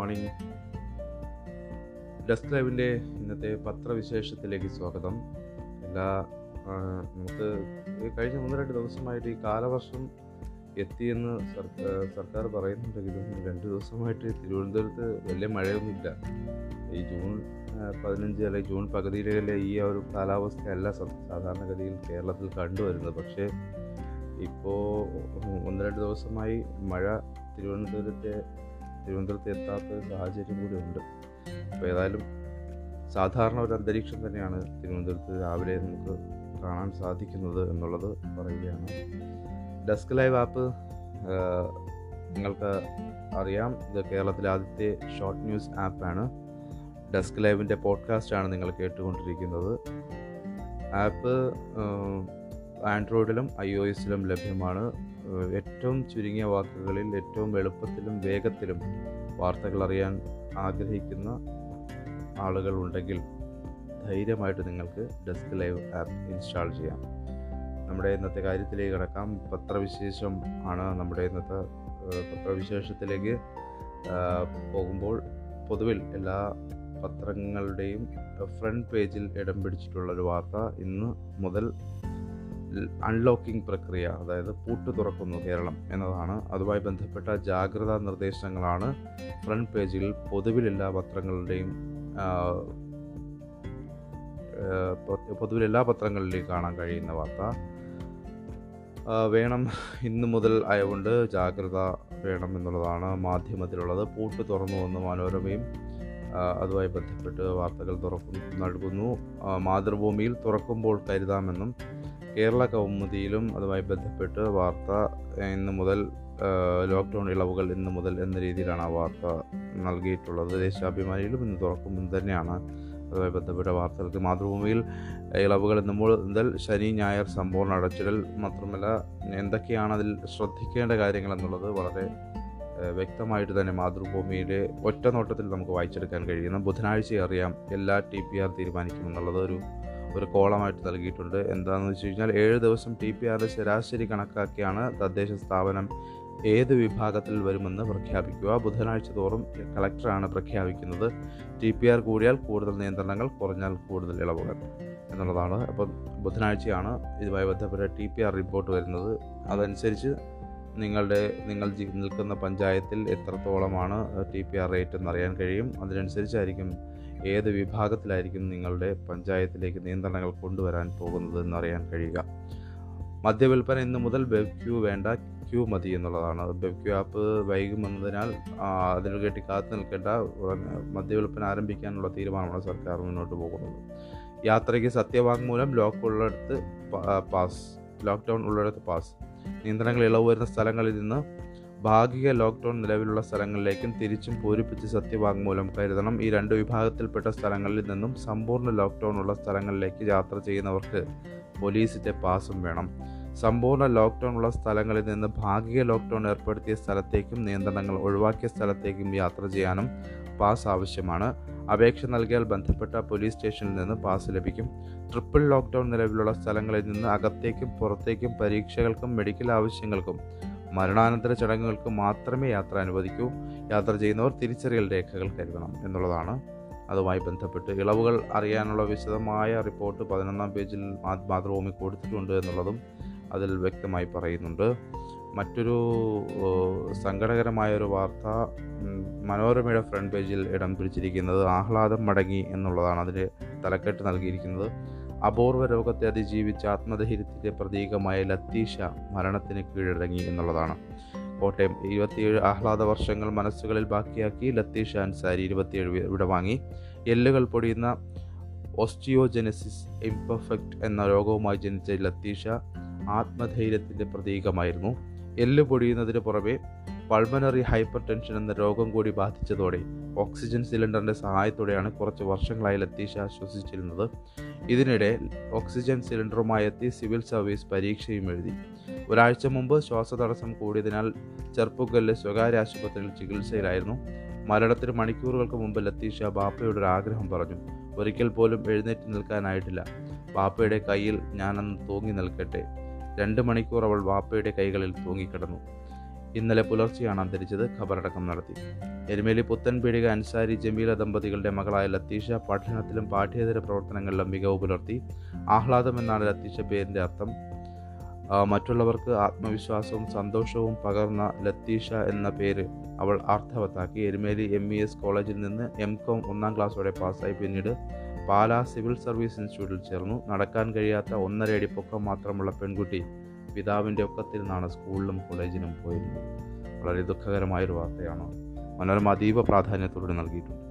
Morning. Desk ലൈവിന്റെ ഇന്നത്തെ പത്രവിശേഷത്തിലേക്ക് സ്വാഗതം. എല്ലാ നമുക്ക് കഴിഞ്ഞ ഒന്ന് രണ്ട് ദിവസമായിട്ട് ഈ കാലവർഷം എത്തിയെന്ന് സർക്കാർ സർക്കാർ പറയുന്നുണ്ടെങ്കിലും രണ്ട് ദിവസമായിട്ട് തിരുവനന്തപുരത്ത് വലിയ മഴയൊന്നുമില്ല. ഈ ജൂൺ പതിനഞ്ച് അല്ലെങ്കിൽ ജൂൺ പകുതിയിലെ ഈ ഒരു കാലാവസ്ഥയല്ല സാധാരണഗതിയിൽ കേരളത്തിൽ കണ്ടുവരുന്നത്. പക്ഷേ ഇപ്പോൾ ഒന്ന് രണ്ട് ദിവസമായി മഴ തിരുവനന്തപുരത്തെ തിരുവനന്തപുരത്ത് എത്താത്ത ഒരു സാഹചര്യം കൂടി ഉണ്ട്. അപ്പോൾ ഏതായാലും സാധാരണ ഒരു അന്തരീക്ഷം തന്നെയാണ് തിരുവനന്തപുരത്ത് രാവിലെ നമുക്ക് കാണാൻ സാധിക്കുന്നത് എന്നുള്ളത് പറയുകയാണ്. ഡെസ്ക് ലൈവ് ആപ്പ് നിങ്ങൾക്ക് അറിയാം ഇത് കേരളത്തിലെ ആദ്യത്തെ ഷോർട്ട് ന്യൂസ് ആപ്പാണ് ഡെസ്ക് ലൈവിന്റെ പോഡ്കാസ്റ്റാണ് നിങ്ങൾ കേട്ടുകൊണ്ടിരിക്കുന്നത്. ആപ്പ് ആൻഡ്രോയിഡിലും ഐ ഒ എസിലും ലഭ്യമാണ്. ഏറ്റവും ചുരുങ്ങിയ വാക്കുകളിൽ ഏറ്റവും എളുപ്പത്തിലും വേഗത്തിലും വാർത്തകൾ അറിയാൻ ആഗ്രഹിക്കുന്ന ആളുകൾ ഉണ്ടെങ്കിൽ ധൈര്യമായിട്ട് നിങ്ങൾക്ക് ഡെസ്ക് ലൈവ് ആപ്പ് ഇൻസ്റ്റാൾ ചെയ്യാം. നമ്മുടെ ഇന്നത്തെ കാര്യത്തിലേക്ക് കിടക്കാം. പത്രവിശേഷം ആണ് നമ്മുടെ ഇന്നത്തെ പത്രവിശേഷത്തിലേക്ക് പോകുമ്പോൾ പൊതുവിൽ എല്ലാ പത്രങ്ങളുടെയും ഫ്രണ്ട് പേജിൽ ഇടം പിടിച്ചിട്ടുള്ള ഒരു വാർത്ത ഇന്ന് മുതൽ അൺലോക്കിംഗ് പ്രക്രിയ അതായത് പൂട്ട് തുറക്കുന്നു കേരളം എന്നതാണ്. അതുമായി ബന്ധപ്പെട്ട ജാഗ്രതാ നിർദ്ദേശങ്ങളാണ് ഫ്രണ്ട് പേജിൽ പൊതുവിൽ എല്ലാ പത്രങ്ങളുടെയും പൊതുവിലെല്ലാ എല്ലാ കാണാൻ കഴിയുന്ന വാർത്ത. വേണം ഇന്നു മുതൽ ആയതുകൊണ്ട് ജാഗ്രത വേണം എന്നുള്ളതാണ് മാധ്യമത്തിലുള്ളത്. പൂട്ട് തുറന്നു വന്ന് മനോരമയും അതുമായി ബന്ധപ്പെട്ട് വാർത്തകൾ തുറക്കുന്നു നൽകുന്നു. മാതൃഭൂമിയിൽ തുറക്കുമ്പോൾ കരുതാമെന്നും കേരള കൗമുദിയിലും അതുമായി ബന്ധപ്പെട്ട് വാർത്ത ഇന്ന് മുതൽ ലോക്ക്ഡൗൺ ഇളവുകൾ ഇന്ന് മുതൽ എന്ന രീതിയിലാണ് ആ വാർത്ത നൽകിയിട്ടുള്ളത്. ദേശാഭിമാനിയിലും ഇന്ന് തുറക്കും തന്നെയാണ് അതുമായി ബന്ധപ്പെട്ട വാർത്തകൾക്ക് മാതൃഭൂമിയിൽ ഇളവുകൾ ഇന്ന് മുതൽ ശനി ഞായർ സമ്പൂർണ അടച്ചിടൽ മാത്രമല്ല എന്തൊക്കെയാണ് അതിൽ ശ്രദ്ധിക്കേണ്ട കാര്യങ്ങൾ എന്നുള്ളത് വളരെ വ്യക്തമായിട്ട് തന്നെ മാതൃഭൂമിയിലെ ഒറ്റ നോട്ടത്തിൽ നമുക്ക് വായിച്ചെടുക്കാൻ കഴിയുന്ന. ബുധനാഴ്ച അറിയാം എല്ലാ ടി പി ആർ തീരുമാനിക്കുമെന്നുള്ളത് ഒരു ഒരു കോളമായിട്ട് നൽകിയിട്ടുണ്ട്. എന്താണെന്ന് വെച്ച് കഴിഞ്ഞാൽ ഏഴ് ദിവസം ടി പി ആറിന്റെ ശരാശരി കണക്കാക്കിയാണ് തദ്ദേശ സ്ഥാപനം ഏത് വിഭാഗത്തിൽ വരുമെന്ന് പ്രഖ്യാപിക്കുക. ബുധനാഴ്ച തോറും കളക്ടറാണ് പ്രഖ്യാപിക്കുന്നത്. ടി പി ആർ കൂടിയാൽ കൂടുതൽ നിയന്ത്രണങ്ങൾ കുറഞ്ഞാൽ കൂടുതൽ ഇളവുകൾ എന്നുള്ളതാണ്. അപ്പോൾ ബുധനാഴ്ചയാണ് ഇതുമായി ബന്ധപ്പെട്ട ടി പി ആർ റിപ്പോർട്ട് വരുന്നത്. അതനുസരിച്ച് നിങ്ങളുടെ നിങ്ങൾ നിൽക്കുന്ന പഞ്ചായത്തിൽ എത്രത്തോളമാണ് ടി പി ആർ റേറ്റ് എന്നറിയാൻ കഴിയും. അതിനനുസരിച്ചായിരിക്കും ഏത് വിഭാഗത്തിലായിരിക്കും നിങ്ങളുടെ പഞ്ചായത്തിലേക്ക് നിയന്ത്രണങ്ങൾ കൊണ്ടുവരാൻ പോകുന്നത് എന്നറിയാൻ കഴിയുക. മദ്യവിൽപ്പന ഇന്ന് മുതൽ വെബ് വേണ്ട ക്യൂ മതി എന്നുള്ളതാണ്. വെബ് ആപ്പ് വൈകും എന്നതിനാൽ അതിനു കേട്ടി കാത്തു നിൽക്കേണ്ട മദ്യവിൽപ്പന ആരംഭിക്കാനുള്ള തീരുമാനമാണ് സർക്കാർ മുന്നോട്ട് പോകുന്നത്. യാത്രയ്ക്ക് സത്യവാങ്മൂലം ലോക്ക് ഉള്ളിടത്ത് പാസ് ലോക്ക്ഡൗൺ ഉള്ളിടത്ത് പാസ് നിയന്ത്രണങ്ങൾ ഇളവ് വരുന്ന സ്ഥലങ്ങളിൽ നിന്ന് ഭാഗിക ലോക്ക്ഡൗൺ നിലവിലുള്ള സ്ഥലങ്ങളിലേക്കും തിരിച്ചും പൂരിപ്പിച്ച് സത്യവാങ്മൂലം കരുതണം. ഈ രണ്ട് വിഭാഗത്തിൽപ്പെട്ട സ്ഥലങ്ങളിൽ നിന്നും സമ്പൂർണ ലോക്ക്ഡൗൺ ഉള്ള സ്ഥലങ്ങളിലേക്ക് യാത്ര ചെയ്യുന്നവർക്ക് പോലീസിന്റെ പാസും വേണം. സമ്പൂർണ ലോക്ക്ഡൗൺ ഉള്ള സ്ഥലങ്ങളിൽ നിന്ന് ഭാഗിക ലോക്ക്ഡൗൺ ഏർപ്പെടുത്തിയ സ്ഥലത്തേക്കും നിയന്ത്രണങ്ങൾ ഒഴിവാക്കിയ സ്ഥലത്തേക്കും യാത്ര ചെയ്യാനും പാസ് ആവശ്യമാണ്. അപേക്ഷ നൽകിയാൽ ബന്ധപ്പെട്ട പോലീസ് സ്റ്റേഷനിൽ നിന്ന് പാസ് ലഭിക്കും. ട്രിപ്പിൾ ലോക്ക്ഡൗൺ നിലവിലുള്ള സ്ഥലങ്ങളിൽ നിന്ന് അകത്തേക്കും പുറത്തേക്കും പരീക്ഷകൾക്കും മെഡിക്കൽ ആവശ്യങ്ങൾക്കും മരണാനന്തര ചടങ്ങുകൾക്ക് മാത്രമേ യാത്ര അനുവദിക്കൂ. യാത്ര ചെയ്യുന്നവർ തിരിച്ചറിയൽ രേഖകൾ കരുതണം എന്നുള്ളതാണ്. അതുമായി ബന്ധപ്പെട്ട് ഇളവുകൾ അറിയാനുള്ള വിശദമായ റിപ്പോർട്ട് പതിനൊന്നാം പേജിൽ മാതൃഭൂമി കൊടുത്തിട്ടുണ്ട് എന്നുള്ളതും അതിൽ വ്യക്തമായി പറയുന്നുണ്ട്. മറ്റൊരു സങ്കടകരമായ ഒരു വാർത്ത മനോരമയുടെ ഫ്രണ്ട് പേജിൽ ഇടം പിടിച്ചിരിക്കുന്നത് ആഹ്ലാദം മടങ്ങി എന്നുള്ളതാണ്. അതിന് തലക്കെട്ട് നൽകിയിരിക്കുന്നത്. അപൂർവ രോഗത്തെ അതിജീവിച്ച ആത്മധൈര്യത്തിന്റെ പ്രതീകമായ ലത്തീഷ മരണത്തിന് കീഴടങ്ങി എന്നുള്ളതാണ്. കോട്ടയം ഇരുപത്തിയേഴ് ആഹ്ലാദ വർഷങ്ങൾ മനസ്സുകളിൽ ബാക്കിയാക്കി ലത്തീഷ അൻസാരി ഇരുപത്തിയേഴ് ഇവിടെ വാങ്ങി എല്ലുകൾ പൊടിയുന്ന ഓസ്റ്റിയോജെനസിസ് ഇംപെർഫെക്റ്റ് എന്ന രോഗവുമായി ജനിച്ച ലത്തീഷ ആത്മധൈര്യത്തിന്റെ പ്രതീകമായിരുന്നു. എല്ല് പൊടിയുന്നതിന് പുറമെ പൾമനറി ഹൈപ്പർ ടെൻഷൻ എന്ന രോഗം കൂടി ബാധിച്ചതോടെ ഓക്സിജൻ സിലിണ്ടറിന്റെ സഹായത്തോടെയാണ് കുറച്ച് വർഷങ്ങളായി ലത്തീഷ ശ്വസിച്ചിരുന്നത് ഇതിനിടെ ഓക്സിജൻ സിലിണ്ടറുമായി എത്തി സിവിൽ സർവീസ് പരീക്ഷയും എഴുതി. ഒരാഴ്ച മുമ്പ് ശ്വാസതടസ്സം കൂടിയതിനാൽ ചെറുപ്പുകല്ല് സ്വകാര്യ ആശുപത്രിയിൽ ചികിത്സയിലായിരുന്നു. മരണത്തിന് മണിക്കൂറുകൾക്ക് മുമ്പ് ലത്തീഷ ബാപ്പയുടെ ഒരു ആഗ്രഹം പറഞ്ഞു. ഒരിക്കൽ പോലും എഴുന്നേറ്റ് നിൽക്കാനായിട്ടില്ല. ബാപ്പയുടെ കയ്യിൽ ഞാനന്ന് തൂങ്ങി നിൽക്കട്ടെ. രണ്ട് മണിക്കൂർ അവൾ ബാപ്പയുടെ കൈകളിൽ തൂങ്ങിക്കിടന്നു. ഇന്നലെ പുലർച്ചെയാണ് അന്തരിച്ചത് ഖബറടക്കം നടത്തി. എരുമേലി പുത്തൻപീടിക അൻസാരി ജമീല ദമ്പതികളുടെ മകളായ ലത്തീഷ പഠനത്തിലും പാഠ്യേതര പ്രവർത്തനങ്ങളിലും മികവ് പുലർത്തി. ആഹ്ലാദം എന്നാണ് ലത്തീഷ പേരിന്റെ അർത്ഥം. മറ്റുള്ളവർക്ക് ആത്മവിശ്വാസവും സന്തോഷവും പകർന്ന ലത്തീഷ എന്ന പേര് അവൾ അർത്ഥവത്താക്കി എരുമേലി എം ഇ എസ് കോളേജിൽ നിന്ന് എം കോം ഒന്നാം ക്ലാസ്സോടെ പാസ്സായി. പിന്നീട് പാലാ സിവിൽ സർവീസ് ഇൻസ്റ്റിറ്റ്യൂട്ടിൽ ചേർന്നു. നടക്കാൻ കഴിയാത്ത ഒന്നര അടി പൊക്കം മാത്രമുള്ള പെൺകുട്ടി പിതാവിന്റെ ഒക്കത്തിൽ നിന്നാണ് സ്കൂളിലും കോളേജിലും പോയിരുന്നത്. വളരെ ദുഃഖകരമായൊരു വാർത്തയാണ്. മനോരമ അതീവ പ്രാധാന്യത്തോടെ നൽകിയിട്ടുണ്ട്.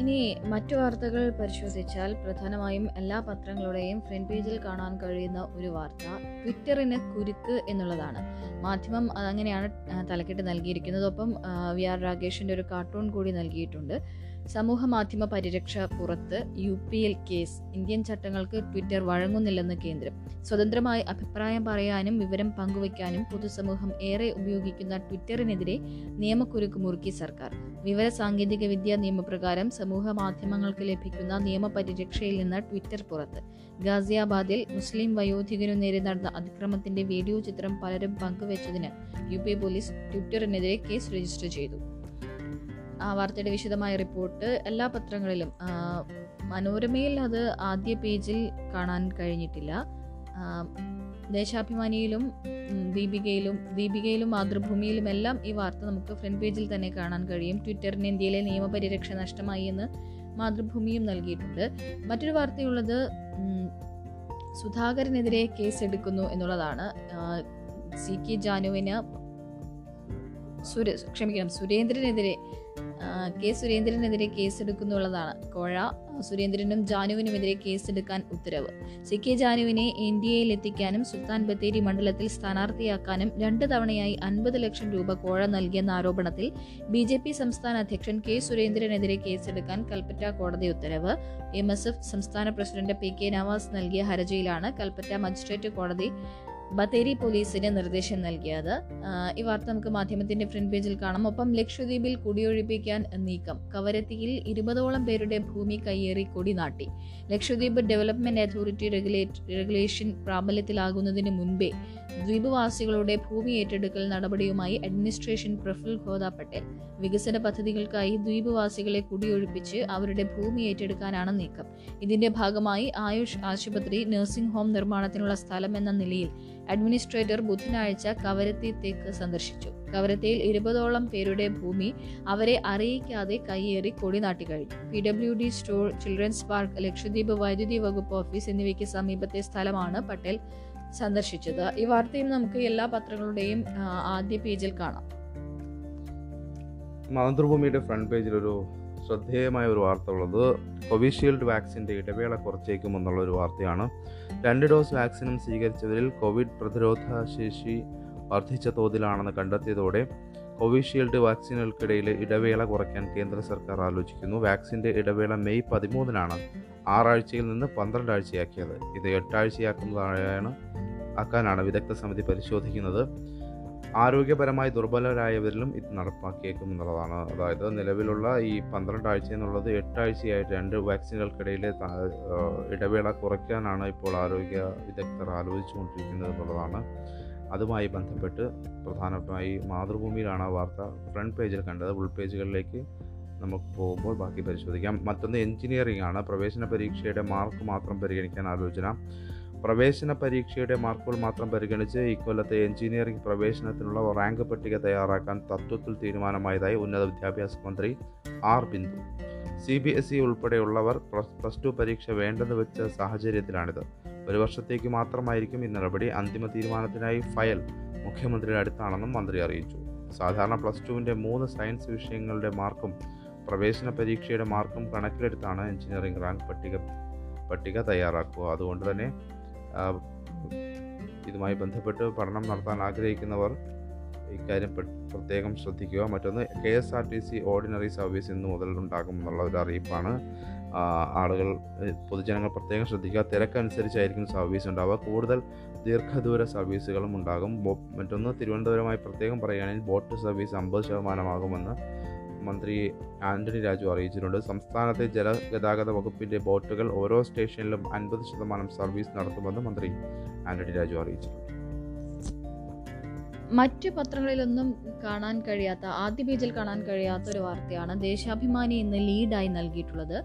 ഇനി മറ്റു വാർത്തകൾ പരിശോധിച്ചാൽ പ്രധാനമായും എല്ലാ പത്രങ്ങളുടെയും ഫ്രണ്ട് പേജിൽ കാണാൻ കഴിയുന്ന ഒരു വാർത്ത ട്വിറ്ററിന് കുരുക്ക് എന്നുള്ളതാണ്. മാധ്യമം അതങ്ങനെയാണ് തലക്കെട്ട് നൽകിയിരിക്കുന്നത്. ഒപ്പം വി ആർ രാകേഷിന്റെ ഒരു കാർട്ടൂൺ കൂടി നൽകിയിട്ടുണ്ട്. സമൂഹ മാധ്യമ പരിരക്ഷ പുറത്ത് U P L case Indian ചട്ടങ്ങൾക്ക് Twitter വഴങ്ങുന്നില്ലെന്ന് കേന്ദ്രം. സ്വതന്ത്രമായി അഭിപ്രായം പറയാനും വിവരം പങ്കുവയ്ക്കാനും പൊതുസമൂഹം ഏറെ ഉപയോഗിക്കുന്ന ട്വിറ്ററിനെതിരെ നിയമക്കുരുക്ക് മുറുക്കി സർക്കാർ. വിവര സാങ്കേതിക വിദ്യ നിയമപ്രകാരം സമൂഹ മാധ്യമങ്ങൾക്ക് ലഭിക്കുന്ന നിയമപരിരക്ഷയിൽ നിന്ന് ട്വിറ്റർ പുറത്ത്. ഗാസിയാബാദിൽ മുസ്ലിം വയോധികനു നേരെ നടന്ന അതിക്രമത്തിന്റെ വീഡിയോ ചിത്രം പലരും പങ്കുവച്ചതിന് യു പി പോലീസ് ട്വിറ്ററിനെതിരെ കേസ് രജിസ്റ്റർ ചെയ്തു. ആ വാർത്തയുടെ വിശദമായ റിപ്പോർട്ട് എല്ലാ പത്രങ്ങളിലും മനോരമയിൽ അത് ആദ്യ പേജിൽ കാണാൻ കഴിഞ്ഞിട്ടില്ല. ദേശാഭിമാനിയിലും ദീപികയിലും ദീപികയിലും മാതൃഭൂമിയിലും എല്ലാം ഈ വാർത്ത നമുക്ക് ഫ്രണ്ട് പേജിൽ തന്നെ കാണാൻ കഴിയും. ട്വിറ്ററിന് ഇന്ത്യയിലെ നിയമപരിരക്ഷ നഷ്ടമായി എന്ന് മാതൃഭൂമിയും നൽകിയിട്ടുണ്ട്. മറ്റൊരു വാർത്തയുള്ളത് സുധാകരനെതിരെ കേസെടുക്കുന്നു എന്നുള്ളതാണ്. സി കെ ജാനുവിന് സുര ക്ഷമിക്കണം സുരേന്ദ്രനെതിരെ കെ സുരേന്ദ്രനെതിരെ കേസെടുക്കുന്നുള്ളതാണ് കോഴ. സുരേന്ദ്രനും ജാനുവിനുമെതിരെ കേസെടുക്കാൻ ഉത്തരവ്. സി കെ ജാനുവിനെ എൻ ഡി എയിൽ എത്തിക്കാനും സുൽത്താൻ ബത്തേരി മണ്ഡലത്തിൽ സ്ഥാനാർത്ഥിയാക്കാനും രണ്ട് തവണയായി അൻപത് ലക്ഷം രൂപ കോഴ നൽകിയെന്ന ആരോപണത്തിൽ ബി ജെ പി സംസ്ഥാന അധ്യക്ഷൻ കെ സുരേന്ദ്രനെതിരെ കേസെടുക്കാൻ കൽപ്പറ്റ കോടതി ഉത്തരവ്. എം എസ് എഫ് സംസ്ഥാന പ്രസിഡന്റ് പി കെ നവാസ് നൽകിയ ഹർജിയിലാണ് കൽപ്പറ്റ മജിസ്ട്രേറ്റ് കോടതി ബത്തേരി പോലീസിന് നിർദ്ദേശം നൽകിയത്. ഈ വാർത്ത നമുക്ക് മാധ്യമത്തിന്റെ ഫ്രണ്ട് പേജിൽ കാണാം. ഒപ്പം ലക്ഷദ്വീപിൽ കുടിയൊഴിപ്പിക്കാൻ നീക്കം. കവരത്തിയിൽ ഇരുപതോളം പേരുടെ ഭൂമി കയ്യേറി കൊടി നാട്ടി. ലക്ഷദ്വീപ് ഡെവലപ്മെന്റ് അതോറിറ്റി റെഗുലേഷൻ പ്രാബല്യത്തിലാകുന്നതിന് മുൻപേ ദ്വീപവാസികളുടെ ഭൂമി ഏറ്റെടുക്കൽ നടപടിയുമായി അഡ്മിനിസ്ട്രേഷൻ പ്രഫുൽ ഖോദ പട്ടേൽ. വികസന പദ്ധതികൾക്കായി ദ്വീപവാസികളെ കുടിയൊഴിപ്പിച്ച് അവരുടെ ഭൂമി ഏറ്റെടുക്കാനാണ് നീക്കം. ഇതിന്റെ ഭാഗമായി ആയുഷ് ആശുപത്രി നഴ്സിംഗ് ഹോം നിർമ്മാണത്തിനുള്ള സ്ഥലം എന്ന നിലയിൽ അഡ്മിനിസ്ട്രേറ്റർ ബുധനാഴ്ച കവരത്തി തേക്ക് സന്ദർശിച്ചു. കവരത്തിയിൽ ഇരുപതോളം പേരുടെ ഭൂമി അവരെ അറിയിക്കാതെ കയ്യേറി കൊടി നാട്ടിക്കഴിഞ്ഞു P W D store children's park Lakshadweep വൈദ്യുതി വകുപ്പ് ഓഫീസ് എന്നിവയ്ക്ക് സമീപത്തെ സ്ഥലമാണ് പട്ടേൽ സന്ദർശിച്ചത്. ഈ വാർത്തയും നമുക്ക് എല്ലാ പത്രങ്ങളുടെയും ആദ്യ പേജിൽ കാണാം. മാതൃഭൂമിയുടെ ഫ്രണ്ട് പേജിൽ ഒരു ശ്രദ്ധേയമായ ഒരു വാർത്ത ഉള്ളത് കോവിഷീൽഡ് വാക്സിന്റെ ഇടവേള കുറച്ചേക്കും എന്നുള്ള ഒരു വാർത്തയാണ്. രണ്ട് ഡോസ് വാക്സിനും സ്വീകരിച്ചവരിൽ കോവിഡ് പ്രതിരോധ ശേഷി വർദ്ധിച്ച തോതിലാണെന്ന് കണ്ടെത്തിയതോടെ കോവിഷീൽഡ് വാക്സിനുകൾക്കിടയിൽ ഇടവേള കുറയ്ക്കാൻ കേന്ദ്ര സർക്കാർ ആലോചിക്കുന്നു. വാക്സിന്റെ ഇടവേള മെയ് പതിമൂന്നിനാണ് ആറാഴ്ചയിൽ നിന്ന് പന്ത്രണ്ട് ആഴ്ചയാക്കിയത് ഇത് എട്ടാഴ്ചയാക്കുന്നതാണ് ആക്കാനാണ് വിദഗ്ധ സമിതി പരിശോധിക്കുന്നത്. ആരോഗ്യപരമായി ദുർബലരായവരിലും ഇത് നടപ്പാക്കിയേക്കും എന്നുള്ളതാണ്. അതായത് നിലവിലുള്ള ഈ പന്ത്രണ്ട് ആഴ്ച എന്നുള്ളത് എട്ടാഴ്ചയായിട്ട് രണ്ട് വാക്സിനുകൾക്കിടയിലെ ഇടവേള കുറയ്ക്കാനാണ് ഇപ്പോൾ ആരോഗ്യ വിദഗ്ധർ ആലോചിച്ചുകൊണ്ടിരിക്കുന്നത് എന്നുള്ളതാണ്. അതുമായി ബന്ധപ്പെട്ട് പ്രധാനമായി മാതൃഭൂമിയിലാണ് ആ വാർത്ത ഫ്രണ്ട് പേജിൽ കണ്ടത്. ഉൾപേജുകളിലേക്ക് നമുക്ക് പോകുമ്പോൾ ബാക്കി പരിശോധിക്കാം. മറ്റൊന്ന് എഞ്ചിനീയറിംഗ് ആണ് പ്രവേശന പരീക്ഷയുടെ മാർക്ക് മാത്രം പരിഗണിക്കാൻ ആലോചന. പ്രവേശന പരീക്ഷയുടെ മാർക്കുകൾ മാത്രം പരിഗണിച്ച് ഇക്കൊല്ലത്തെ എഞ്ചിനീയറിംഗ് പ്രവേശനത്തിനുള്ള റാങ്ക് പട്ടിക തയ്യാറാക്കാൻ തത്വത്തിൽ തീരുമാനമായതായി ഉന്നത വിദ്യാഭ്യാസ മന്ത്രി R Bindu. C B S E ഉൾപ്പെടെയുള്ളവർ പ്ലസ് ടു പരീക്ഷ വേണ്ടെന്ന് വെച്ച സാഹചര്യത്തിലാണിത്. ഒരു വർഷത്തേക്ക് മാത്രമായിരിക്കും ഈ നടപടി. അന്തിമ തീരുമാനത്തിനായി ഫയൽ മുഖ്യമന്ത്രിയുടെ അടുത്താണെന്നും മന്ത്രി അറിയിച്ചു. സാധാരണ പ്ലസ് ടുവിന്റെ മൂന്ന് സയൻസ് വിഷയങ്ങളുടെ മാർക്കും പ്രവേശന പരീക്ഷയുടെ മാർക്കും കണക്കിലെടുത്താണ് എഞ്ചിനീയറിംഗ് റാങ്ക് പട്ടിക പട്ടിക തയ്യാറാക്കുക. അതുകൊണ്ട് തന്നെ ഇതുമായി ബന്ധപ്പെട്ട് പഠനം നടത്താൻ ആഗ്രഹിക്കുന്നവർ ഇക്കാര്യം പ്ര- പ്രത്യേകം ശ്രദ്ധിക്കുക. മറ്റൊന്ന് K S R T C ordinary service ഇന്ന് മുതൽ ഉണ്ടാകും എന്നുള്ള ഒരു അറിയിപ്പാണ്. ആളുകൾ പൊതുജനങ്ങൾ പ്രത്യേകം ശ്രദ്ധിക്കുക. തിരക്കനുസരിച്ചായിരിക്കും സർവീസ് ഉണ്ടാവുക. കൂടുതൽ ദീർഘദൂര സർവീസുകളും ഉണ്ടാകും. മറ്റൊന്ന് തിരുവനന്തപുരമായി പ്രത്യേകം പറയുകയാണെങ്കിൽ ബോട്ട് സർവീസ് അമ്പത് ശതമാനമാകുമെന്ന് മന്ത്രി ആന്റണി രാജു അറിയിച്ചിട്ടുണ്ട്. സംസ്ഥാനത്തെ ജലഗതാഗത വകുപ്പിന്റെ ബോട്ടുകൾ ഓരോ സ്റ്റേഷനിലും അൻപത് ശതമാനം സർവീസ് നടത്തുമെന്ന് മന്ത്രി ആന്റണി രാജു അറിയിച്ചിട്ടുണ്ട്. മറ്റു പത്രങ്ങളിലൊന്നും കാണാൻ കഴിയാത്ത ആദ്യ പേജിൽ കാണാൻ കഴിയാത്ത ഒരു വാർത്തയാണ് ദേശാഭിമാനി ഇന്ന് ലീഡായി നൽകിയിട്ടുള്ളത്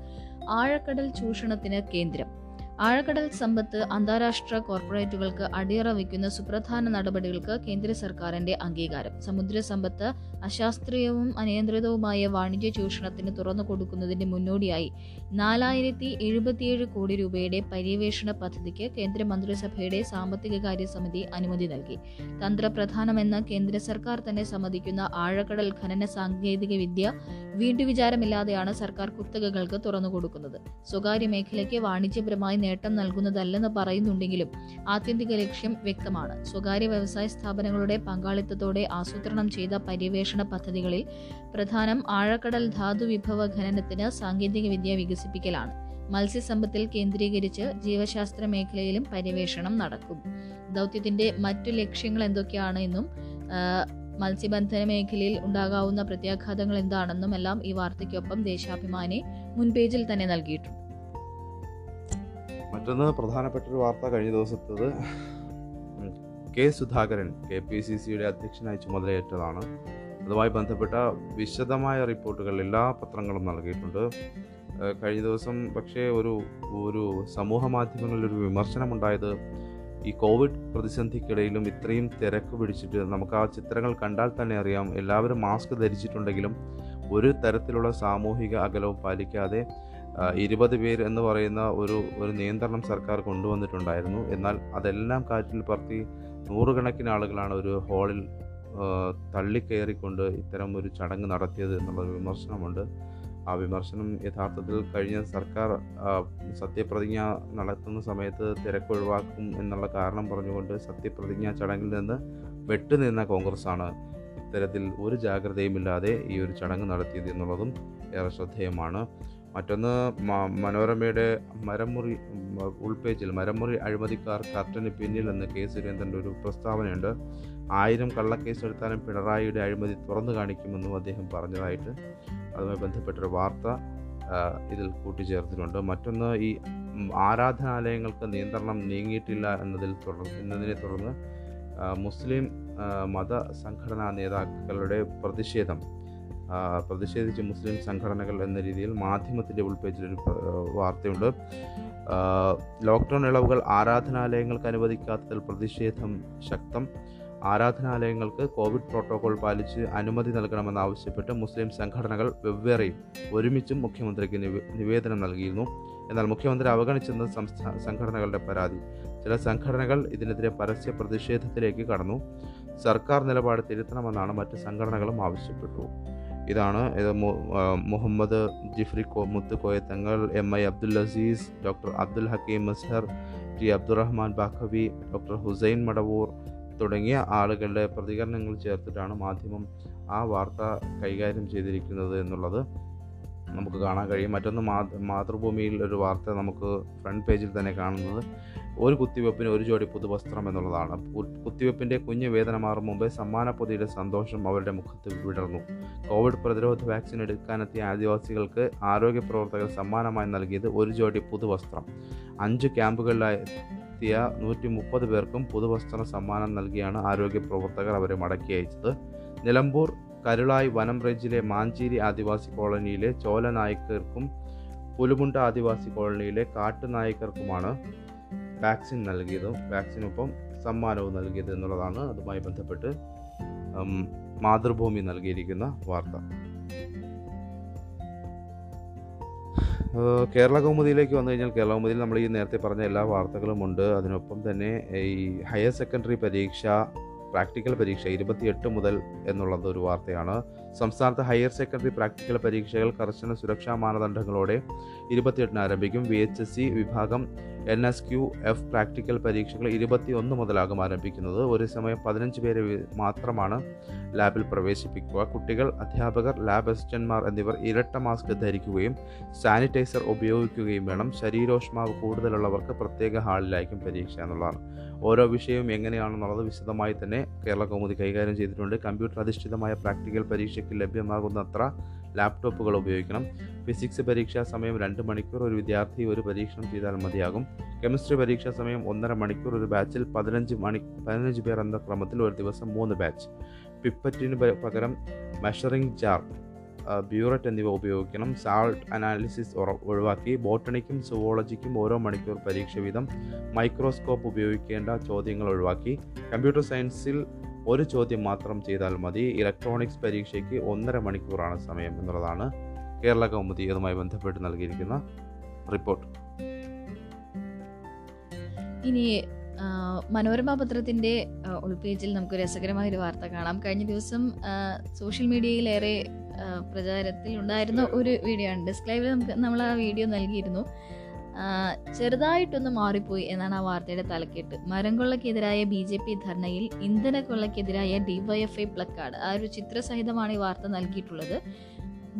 ആഴക്കടൽ ചൂഷണത്തിന് കേന്ദ്രം. ആഴക്കടൽ സമ്പത്ത് അന്താരാഷ്ട്ര കോർപ്പറേറ്റുകൾക്ക് അടിയറ വയ്ക്കുന്ന സുപ്രധാന നടപടികൾക്ക് കേന്ദ്ര സർക്കാരിന്റെ അംഗീകാരം. സമുദ്ര സമ്പത്ത് അശാസ്ത്രീയവും അനിയന്ത്രിതവുമായ വാണിജ്യ ചൂഷണത്തിന് തുറന്നു കൊടുക്കുന്നതിന്റെ മുന്നോടിയായി നാലായിരത്തി എഴുപത്തിയേഴ് കോടി രൂപയുടെ പര്യവേഷണ പദ്ധതിക്ക് കേന്ദ്ര മന്ത്രിസഭയുടെ സാമ്പത്തിക കാര്യ സമിതി അനുമതി നൽകി. തന്ത്രപ്രധാനമെന്ന് കേന്ദ്ര സർക്കാർ തന്നെ സമ്മതിക്കുന്ന ആഴക്കടൽ ഖനന സാങ്കേതിക വിദ്യ വീണ്ടുവിചാരമില്ലാതെയാണ് സർക്കാർ കുത്തകകൾക്ക് തുറന്നു കൊടുക്കുന്നത്. സ്വകാര്യ മേഖലയ്ക്ക് വാണിജ്യപരമായി നേട്ടം നൽകുന്നതല്ലെന്ന് പറയുന്നുണ്ടെങ്കിലും ആത്യന്തിക ലക്ഷ്യം വ്യക്തമാണ്. സ്വകാര്യ വ്യവസായ സ്ഥാപനങ്ങളുടെ പങ്കാളിത്തത്തോടെ ആസൂത്രണം ചെയ്ത പര്യവേഷണ പദ്ധതികളിൽ പ്രധാനം ആഴക്കടൽ ധാതു വിഭവ ഖനനത്തിന് സാങ്കേതിക വിദ്യ വികസിപ്പിക്കലാണ്. മത്സ്യസമ്പത്തിൽ കേന്ദ്രീകരിച്ച് ജീവശാസ്ത്ര മേഖലയിലും പര്യവേഷണം നടക്കും. ദൗത്യത്തിന്റെ മറ്റു ലക്ഷ്യങ്ങൾ എന്തൊക്കെയാണ് എന്നും മത്സ്യബന്ധന മേഖലയിൽ ഉണ്ടാകാവുന്ന പ്രത്യാഘാതങ്ങൾ എന്താണെന്നും എല്ലാം ഈ വാർത്തയ്ക്കൊപ്പം ദേശാഭിമാനി മുൻപേജിൽ തന്നെ നൽകിയിട്ടുണ്ട്. മറ്റൊന്ന് പ്രധാനപ്പെട്ട ഒരു വാർത്ത കഴിഞ്ഞ ദിവസത്തത് K Sudhakaran K P C സിയുടെ അധ്യക്ഷനായി ചുമതലയേറ്റതാണ്. അതുമായി ബന്ധപ്പെട്ട വിശദമായ റിപ്പോർട്ടുകൾ എല്ലാ പത്രങ്ങളും നൽകിയിട്ടുണ്ട്. കഴിഞ്ഞ ദിവസം പക്ഷേ ഒരു ഒരു സമൂഹ മാധ്യമങ്ങളിൽ ഒരു വിമർശനമുണ്ടായത് ഈ കോവിഡ് പ്രതിസന്ധിക്കിടയിലും ഇത്രയും തിരക്ക് പിടിച്ചിട്ട് നമുക്ക് ആ ചിത്രങ്ങൾ കണ്ടാൽ തന്നെ അറിയാം. എല്ലാവരും മാസ്ക് ധരിച്ചിട്ടുണ്ടെങ്കിലും ഒരു തരത്തിലുള്ള സാമൂഹിക അകലവും പാലിക്കാതെ ഇരുപത് പേർ എന്ന് പറയുന്ന ഒരു ഒരു നിയന്ത്രണം സർക്കാർ കൊണ്ടുവന്നിട്ടുണ്ടായിരുന്നു. എന്നാൽ അതെല്ലാം കാറ്റിൽ പറത്തി നൂറുകണക്കിന് ആളുകളാണ് ഒരു ഹാളിൽ തള്ളിക്കയറിക്കൊണ്ട് ഇത്തരം ഒരു ചടങ്ങ് നടത്തിയത് എന്നുള്ളൊരു വിമർശനമുണ്ട്. ആ വിമർശനം യഥാർത്ഥത്തിൽ കഴിഞ്ഞ സർക്കാർ സത്യപ്രതിജ്ഞ നടത്തുന്ന സമയത്ത് തിരക്കൊഴിവാക്കും എന്നുള്ള കാരണം പറഞ്ഞുകൊണ്ട് സത്യപ്രതിജ്ഞ ചടങ്ങിൽ നിന്ന് വെട്ടുനിന്ന കോൺഗ്രസ്സാണ് ഇത്തരത്തിൽ ഒരു ജാഗ്രതയുമില്ലാതെ ഈ ഒരു ചടങ്ങ് നടത്തിയത് എന്നുള്ളതും ഏറെ ശ്രദ്ധേയമാണ്. മറ്റൊന്ന് മനോരമയുടെ മരമുറി ഉൾപേജിൽ മരമുറി അഴിമതിക്കാർ കർട്ടന് പിന്നിൽ എന്ന് കെ സുരേന്ദ്രന്റെ ഒരു പ്രസ്താവനയുണ്ട്. ആയിരം കള്ളക്കേസ് എടുത്താലും പിണറായിയുടെ അഴിമതി തുറന്നു കാണിക്കുമെന്നും അദ്ദേഹം പറഞ്ഞതായിട്ട് അതുമായി ബന്ധപ്പെട്ടൊരു വാർത്ത ഇതിൽ കൂട്ടിച്ചേർത്തിട്ടുണ്ട്. മറ്റൊന്ന് ഈ ആരാധനാലയങ്ങൾക്ക് നിയന്ത്രണം നീങ്ങിയിട്ടില്ല എന്നതിൽ തുടർന്ന് എന്നതിനെ തുടർന്ന് മുസ്ലിം മത സംഘടനാ നേതാക്കളുടെ പ്രതിഷേധം പ്രതിഷേധിച്ച് മുസ്ലിം സംഘടനകൾ എന്ന രീതിയിൽ മാധ്യമത്തിന്റെ പ്ര- വാർത്തയുണ്ട്. ലോക്ക്ഡൗൺ ഇളവുകൾ ആരാധനാലയങ്ങൾക്ക് അനുവദിക്കാത്തതിൽ പ്രതിഷേധം ശക്തം. ആരാധനാലയങ്ങൾക്ക് കോവിഡ് പ്രോട്ടോകോൾ പാലിച്ച് അനുമതി നൽകണമെന്നാവശ്യപ്പെട്ട് മുസ്ലിം സംഘടനകൾ വെവ്വേറെയും ഒരുമിച്ചും മുഖ്യമന്ത്രിക്ക് നിവേദനം നൽകിയിരുന്നു. എന്നാൽ മുഖ്യമന്ത്രി അവഗണിച്ചെന്ന് സംഘടനകളുടെ പരാതി. ചില സംഘടനകൾ ഇതിനെതിരെ പരസ്യ പ്രതിഷേധത്തിലേക്ക് കടന്നു. സർക്കാർ നിലപാട് തിരുത്തണമെന്നാണ് മറ്റ് സംഘടനകളും ആവശ്യപ്പെട്ടു. ഇതാണ്. ഇത് Muhammad Jifri Muthu Koyathangal M I Abdul Azeez doctor Abdul Hakeem Mazhar T Abdurahman Baqavi doctor Hussain Madavoor തുടങ്ങിയ ആളുകളുടെ പ്രതികരണങ്ങൾ ചേർത്തിട്ടാണ് മാധ്യമം ആ വാർത്ത കൈകാര്യം ചെയ്തിരിക്കുന്നത് എന്നുള്ളത് നമുക്ക് കാണാൻ കഴിയും. മറ്റൊന്ന് മാതൃഭൂമിയിൽ ഒരു വാർത്ത നമുക്ക് ഫ്രണ്ട് പേജിൽ തന്നെ കാണുന്നത് ഒരു കുത്തിവെപ്പിന് ഒരു ജോഡി പുതുവസ്ത്രം എന്നുള്ളതാണ്. കുത്തിവെപ്പിന്റെ കുഞ്ഞു വേദന മാറും മുമ്പേ സമ്മാന പൊതിയുടെ സന്തോഷം അവരുടെ മുഖത്ത് വിടർന്നു. കോവിഡ് പ്രതിരോധ വാക്സിൻ എടുക്കാനെത്തിയ ആദിവാസികൾക്ക് ആരോഗ്യ പ്രവർത്തകർ സമ്മാനമായി നൽകിയത് ഒരു ജോഡി പുതുവസ്ത്രം. അഞ്ച് ക്യാമ്പുകളിലായി എത്തിയ നൂറ്റി മുപ്പത് പേർക്കും പുതുവസ്ത്ര സമ്മാനം നൽകിയാണ് ആരോഗ്യ പ്രവർത്തകർ അവരെ മടക്കി അയച്ചത്. നിലമ്പൂർ കരുളായി വനം റേഞ്ചിലെ മാഞ്ചേരി ആദിവാസി കോളനിയിലെ ചോല പുലുമുണ്ട ആദിവാസി കോളനിയിലെ കാട്ടുനായ്ക്കർക്കുമാണ് വാക്സിൻ നൽകിയത്. വാക്സിനൊപ്പം സമ്മാനവും നൽകിയത് എന്നുള്ളതാണ് അതുമായി ബന്ധപ്പെട്ട് മാതൃഭൂമി നൽകിയിരിക്കുന്ന വാർത്ത. കേരള കൗമുദിയിലേക്ക് വന്നു കഴിഞ്ഞാൽ കേരള കൗമുദിയിൽ നമ്മൾ ഈ നേരത്തെ പറഞ്ഞ എല്ലാ വാർത്തകളും ഉണ്ട്. അതിനൊപ്പം തന്നെ ഈ ഹയർ സെക്കൻഡറി പരീക്ഷ പ്രാക്ടിക്കൽ പരീക്ഷ ഇരുപത്തിയെട്ട് മുതൽ എന്നുള്ളത് ഒരു വാർത്തയാണ്. സംസ്ഥാനത്ത് ഹയർ സെക്കൻഡറി പ്രാക്ടിക്കൽ പരീക്ഷകൾ കർശന സുരക്ഷാ മാനദണ്ഡങ്ങളോടെ ഇരുപത്തിയെട്ടിന് ആരംഭിക്കും. വി എച്ച് എസ് സി വിഭാഗം N S Q F practical പരീക്ഷകൾ ഇരുപത്തിയൊന്ന് മുതലാകും ആരംഭിക്കുന്നത്. ഒരു സമയം പതിനഞ്ച് പേരെ മാത്രമാണ് ലാബിൽ പ്രവേശിപ്പിക്കുക. കുട്ടികൾ അധ്യാപകർ ലാബ് അസിസ്റ്റന്റ്മാർ എന്നിവർ ഇരട്ട മാസ്ക് ധരിക്കുകയും സാനിറ്റൈസർ ഉപയോഗിക്കുകയും വേണം. ശരീരോഷ്മാവ് കൂടുതലുള്ളവർക്ക് പ്രത്യേക ഹാളിലായിരിക്കും പരീക്ഷ എന്നുള്ളതാണ്. ഓരോ വിഷയവും എങ്ങനെയാണെന്നുള്ളത് വിശദമായി തന്നെ കേരള കൗമുദി കൈകാര്യം ചെയ്തിട്ടുണ്ട്. കമ്പ്യൂട്ടർ അധിഷ്ഠിതമായ പ്രാക്ടിക്കൽ പരീക്ഷയ്ക്ക് ലഭ്യമാകുന്നത്ര ലാപ്ടോപ്പുകൾ ഉപയോഗിക്കണം. ഫിസിക്സ് പരീക്ഷാ സമയം രണ്ട് മണിക്കൂർ ഒരു വിദ്യാർത്ഥി ഒരു പരീക്ഷണം ചെയ്താൽ മതിയാകും. കെമിസ്ട്രി പരീക്ഷാ സമയം ഒന്നര മണിക്കൂർ ഒരു ബാച്ചിൽ പതിനഞ്ച് മണി പതിനഞ്ച് പേർ എന്ന ക്രമത്തിൽ ഒരു ദിവസം മൂന്ന് ബാച്ച്. പിപ്പറ്റിന് പകരം മെഷറിംഗ് ജാർ ബ്യൂററ്റ് എന്നിവ ഉപയോഗിക്കണം. സാൾട്ട് അനാലിസിസ് ഒഴിവാക്കി ബോട്ടണിക്കും സുവോളജിക്കും ഓരോ മണിക്കൂർ പരീക്ഷ വീതം മൈക്രോസ്കോപ്പ് ഉപയോഗിക്കേണ്ട ചോദ്യങ്ങൾ ഒഴിവാക്കി. കമ്പ്യൂട്ടർ സയൻസിൽ ഒരു ചോദ്യം മാത്രം ചെയ്താൽ മതി. ഇലക്ട്രോണിക്സ് പരീക്ഷയ്ക്ക് ഒന്നര മണിക്കൂറാണ് സമയം എന്നുള്ളതാണ് കേരള കൗമുദി ഇതുമായി ബന്ധപ്പെട്ട് നൽകിയിരിക്കുന്ന റിപ്പോർട്ട്. ഇനി മനോരമ പത്രത്തിന്റെ ഉൾപേജിൽ നമുക്ക് രസകരമായ ഒരു വാർത്ത കാണാം. കഴിഞ്ഞ ദിവസം സോഷ്യൽ മീഡിയയിലേറെ പ്രചാരത്തിൽ ഉണ്ടായിരുന്ന ഒരു വീഡിയോ ആണ്. ഡിസ്ക്ലൈബിൽ നമുക്ക് നമ്മൾ ആ വീഡിയോ നൽകിയിരുന്നു ചെറുതായിട്ടൊന്ന് മാറിപ്പോയി എന്നാണ് ആ വാർത്തയുടെ തലക്കെട്ട്. മരം കൊള്ളക്കെതിരായ ബി ജെ പി ധർണയിൽ ഇന്ധന കൊള്ളക്കെതിരായ ഡിവൈഎഫ്ഐ പ്ലക്കാർഡ് ആ ഒരു ചിത്രസഹിതമാണ് ഈ വാർത്ത നൽകിയിട്ടുള്ളത്.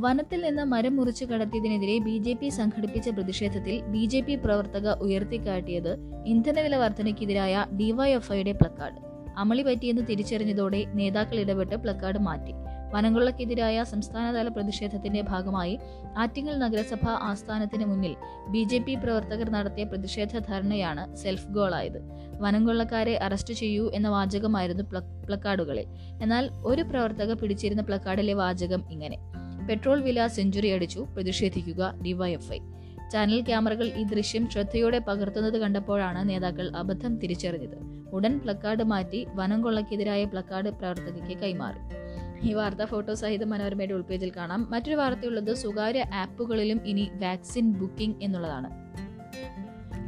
വനത്തിൽ നിന്ന് മരം മുറിച്ചു കടത്തിയതിനെതിരെ ബി ജെ പി സംഘടിപ്പിച്ച പ്രതിഷേധത്തിൽ ബി ജെ പി പ്രവർത്തക ഉയർത്തിക്കാട്ടിയത് ഇന്ധനവില വർധനയ്ക്കെതിരായ ഡിവൈഎഫ്ഐയുടെ പ്ലക്കാർഡ് അമളി പറ്റിയെന്ന് തിരിച്ചറിഞ്ഞതോടെ നേതാക്കൾ ഇടപെട്ട് പ്ലക്കാർഡ് മാറ്റി. വനംകൊള്ളക്കെതിരായ സംസ്ഥാനതല പ്രതിഷേധത്തിന്റെ ഭാഗമായി ആറ്റിങ്ങൽ നഗരസഭ ആസ്ഥാനത്തിന് മുന്നിൽ ബി ജെ പി പ്രവർത്തകർ നടത്തിയ പ്രതിഷേധ ധർണയാണ് സെൽഫ് ഗോളായത്. വനംകൊള്ളക്കാരെ അറസ്റ്റ് ചെയ്യൂ എന്ന വാചകമായിരുന്നു പ്ലക്കാർഡുകളിൽ. എന്നാൽ ഒരു പ്രവർത്തകർ പിടിച്ചിരുന്ന പ്ലക്കാർഡിലെ വാചകം ഇങ്ങനെ. പെട്രോൾ വില സെഞ്ചുറി അടിച്ചു പ്രതിഷേധിക്കുക ഡിവൈഎഫ്ഐ ചാനൽ ക്യാമറകൾ ഈ ദൃശ്യം ശ്രദ്ധയോടെ പകർത്തുന്നത് കണ്ടപ്പോഴാണ് നേതാക്കൾ അബദ്ധം തിരിച്ചറിഞ്ഞത്. ഉടൻ പ്ലക്കാർഡ് മാറ്റി വനം കൊള്ളക്കെതിരായ പ്ലക്കാർഡ് പ്രവർത്തകയ്ക്ക് കൈമാറി. ഈ വാർത്ത ഫോട്ടോ സഹിതം മനോരമയുടെ ഉൾപേജിൽ കാണാം. മറ്റൊരു വാർത്തയുള്ളത് സ്വകാര്യ ആപ്പുകളിലും ഇനി വാക്സിൻ ബുക്കിംഗ് എന്നുള്ളതാണ്.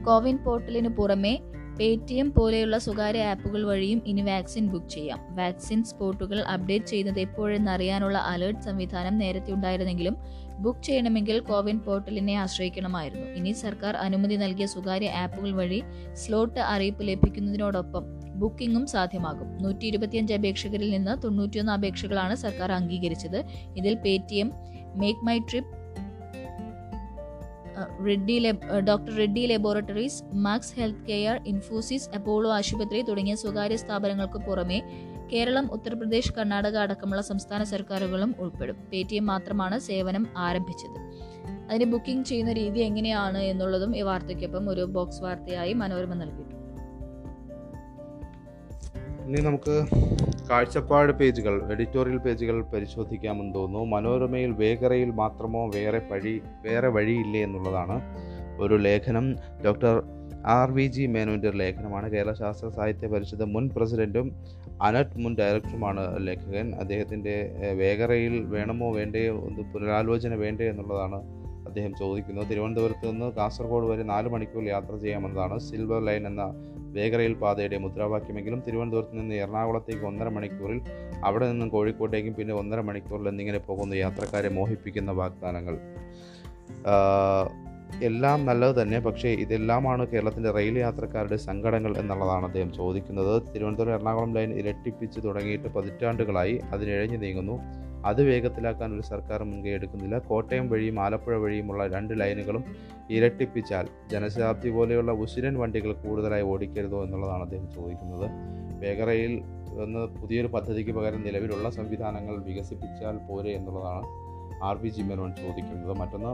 കോവിൻ പോർട്ടലിന് പുറമെ പേടിഎം പോലെയുള്ള സ്വകാര്യ ആപ്പുകൾ വഴിയും ഇനി വാക്സിൻ ബുക്ക് ചെയ്യാം. വാക്സിൻ സ്പോട്ടുകൾ അപ്ഡേറ്റ് ചെയ്യുന്നത് എപ്പോഴെന്ന് അറിയാനുള്ള അലേർട്ട് സംവിധാനം നേരത്തെ ഉണ്ടായിരുന്നെങ്കിലും ബുക്ക് ചെയ്യണമെങ്കിൽ കോവിൻ പോർട്ടലിനെ ആശ്രയിക്കണമായിരുന്നു. ഇനി സർക്കാർ അനുമതി നൽകിയ സ്വകാര്യ ആപ്പുകൾ വഴി സ്ലോട്ട് അറിയിപ്പ് ലഭിക്കുന്നതിനോടൊപ്പം ബുക്കിംഗും സാധ്യമാകും. നൂറ്റി ഇരുപത്തിയഞ്ച് അപേക്ഷകരിൽ നിന്ന് തൊണ്ണൂറ്റിയൊന്ന് അപേക്ഷകളാണ് സർക്കാർ അംഗീകരിച്ചത്. ഇതിൽ Paytm make my trip Reddy doctor Reddy laboratories Max health care Infosys Apollo ആശുപത്രി തുടങ്ങിയ സ്വകാര്യ സ്ഥാപനങ്ങൾക്ക് പുറമെ കേരളം ഉത്തർപ്രദേശ് കർണാടക അടക്കമുള്ള സംസ്ഥാന സർക്കാരുകളും ഉൾപ്പെടും. പേടിഎം മാത്രമാണ് സേവനം ആരംഭിച്ചത്. അതിന് ബുക്കിംഗ് ചെയ്യുന്ന രീതി എങ്ങനെയാണ് എന്നുള്ളതും ഈ വാർത്തയ്ക്കൊപ്പം ഒരു ബോക്സ് വാർത്തയായി മനോരമ നൽകിയിട്ടുണ്ട്. ഇനി നമുക്ക് കാഴ്ചപ്പാട് പേജുകൾ എഡിറ്റോറിയൽ പേജുകൾ പരിശോധിക്കാമെന്ന് തോന്നുന്നു. മനോരമയിൽ വേഗറയിൽ മാത്രമോ വേറെ വഴി വേറെ വഴിയില്ലേ എന്നുള്ളതാണ് ഒരു ലേഖനം. ഡോക്ടർ ആർ വി ജി മേനോന്റെ ലേഖനമാണ്. കേരള ശാസ്ത്ര സാഹിത്യ പരിഷത്ത് മുൻ പ്രസിഡന്റും അനറ്റ് മുൻ ഡയറക്ടറുമാണ് ലേഖകൻ. അദ്ദേഹത്തിന്റെ വേഗറയിൽ വേണമോ വേണ്ടയോ ഒന്ന് പുനരാലോചന വേണ്ടേ എന്നുള്ളതാണ് അദ്ദേഹം ചോദിക്കുന്നത്. തിരുവനന്തപുരത്ത് നിന്ന് കാസർഗോഡ് വരെ നാല് മണിക്കൂർ യാത്ര ചെയ്യാമെന്നതാണ്. സിൽവർ ലൈൻ എന്ന വേഗറയിൽ പാതയുടെ മുദ്രാവാക്യമെങ്കിലും തിരുവനന്തപുരത്ത് നിന്ന് എറണാകുളത്തേക്ക് ഒന്നര മണിക്കൂറിൽ അവിടെ നിന്നും കോഴിക്കോട്ടേക്കും പിന്നെ ഒന്നര മണിക്കൂറിൽ എന്നിങ്ങനെ പോകുന്ന യാത്രക്കാരെ മോഹിപ്പിക്കുന്ന വാഗ്ദാനങ്ങൾ. എല്ലാം നല്ലത് തന്നെ പക്ഷേ ഇതെല്ലാമാണ് കേരളത്തിന്റെ റെയിൽ യാത്രക്കാരുടെ സങ്കടങ്ങൾ എന്നുള്ളതാണ് അദ്ദേഹം ചോദിക്കുന്നത്. തിരുവനന്തപുരം എറണാകുളം ലൈൻ ഇരട്ടിപ്പിച്ച് തുടങ്ങിയിട്ട് പതിറ്റാണ്ടുകളായി അതിനിഴഞ്ഞു നീങ്ങുന്നു. അത് വേഗത്തിലാക്കാൻ ഒരു സർക്കാർ മുൻകൈ എടുക്കുന്നില്ല. കോട്ടയം വഴിയും ആലപ്പുഴ വഴിയുമുള്ള രണ്ട് ലൈനുകളും ഇരട്ടിപ്പിച്ചാൽ ജനശതാബ്ദി പോലെയുള്ള ഉശിരൻ വണ്ടികൾ കൂടുതലായി ഓടിക്കരുതോ എന്നുള്ളതാണ് അദ്ദേഹം ചോദിക്കുന്നത്. വേഗറയിൽ എന്ന പുതിയൊരു പദ്ധതിക്ക് പകരം നിലവിലുള്ള സംവിധാനങ്ങൾ വികസിപ്പിച്ചാൽ പോരെ എന്നുള്ളതാണ് ആർ ബി ജി മേനോൻ ചോദിക്കുന്നത്. മറ്റൊന്ന്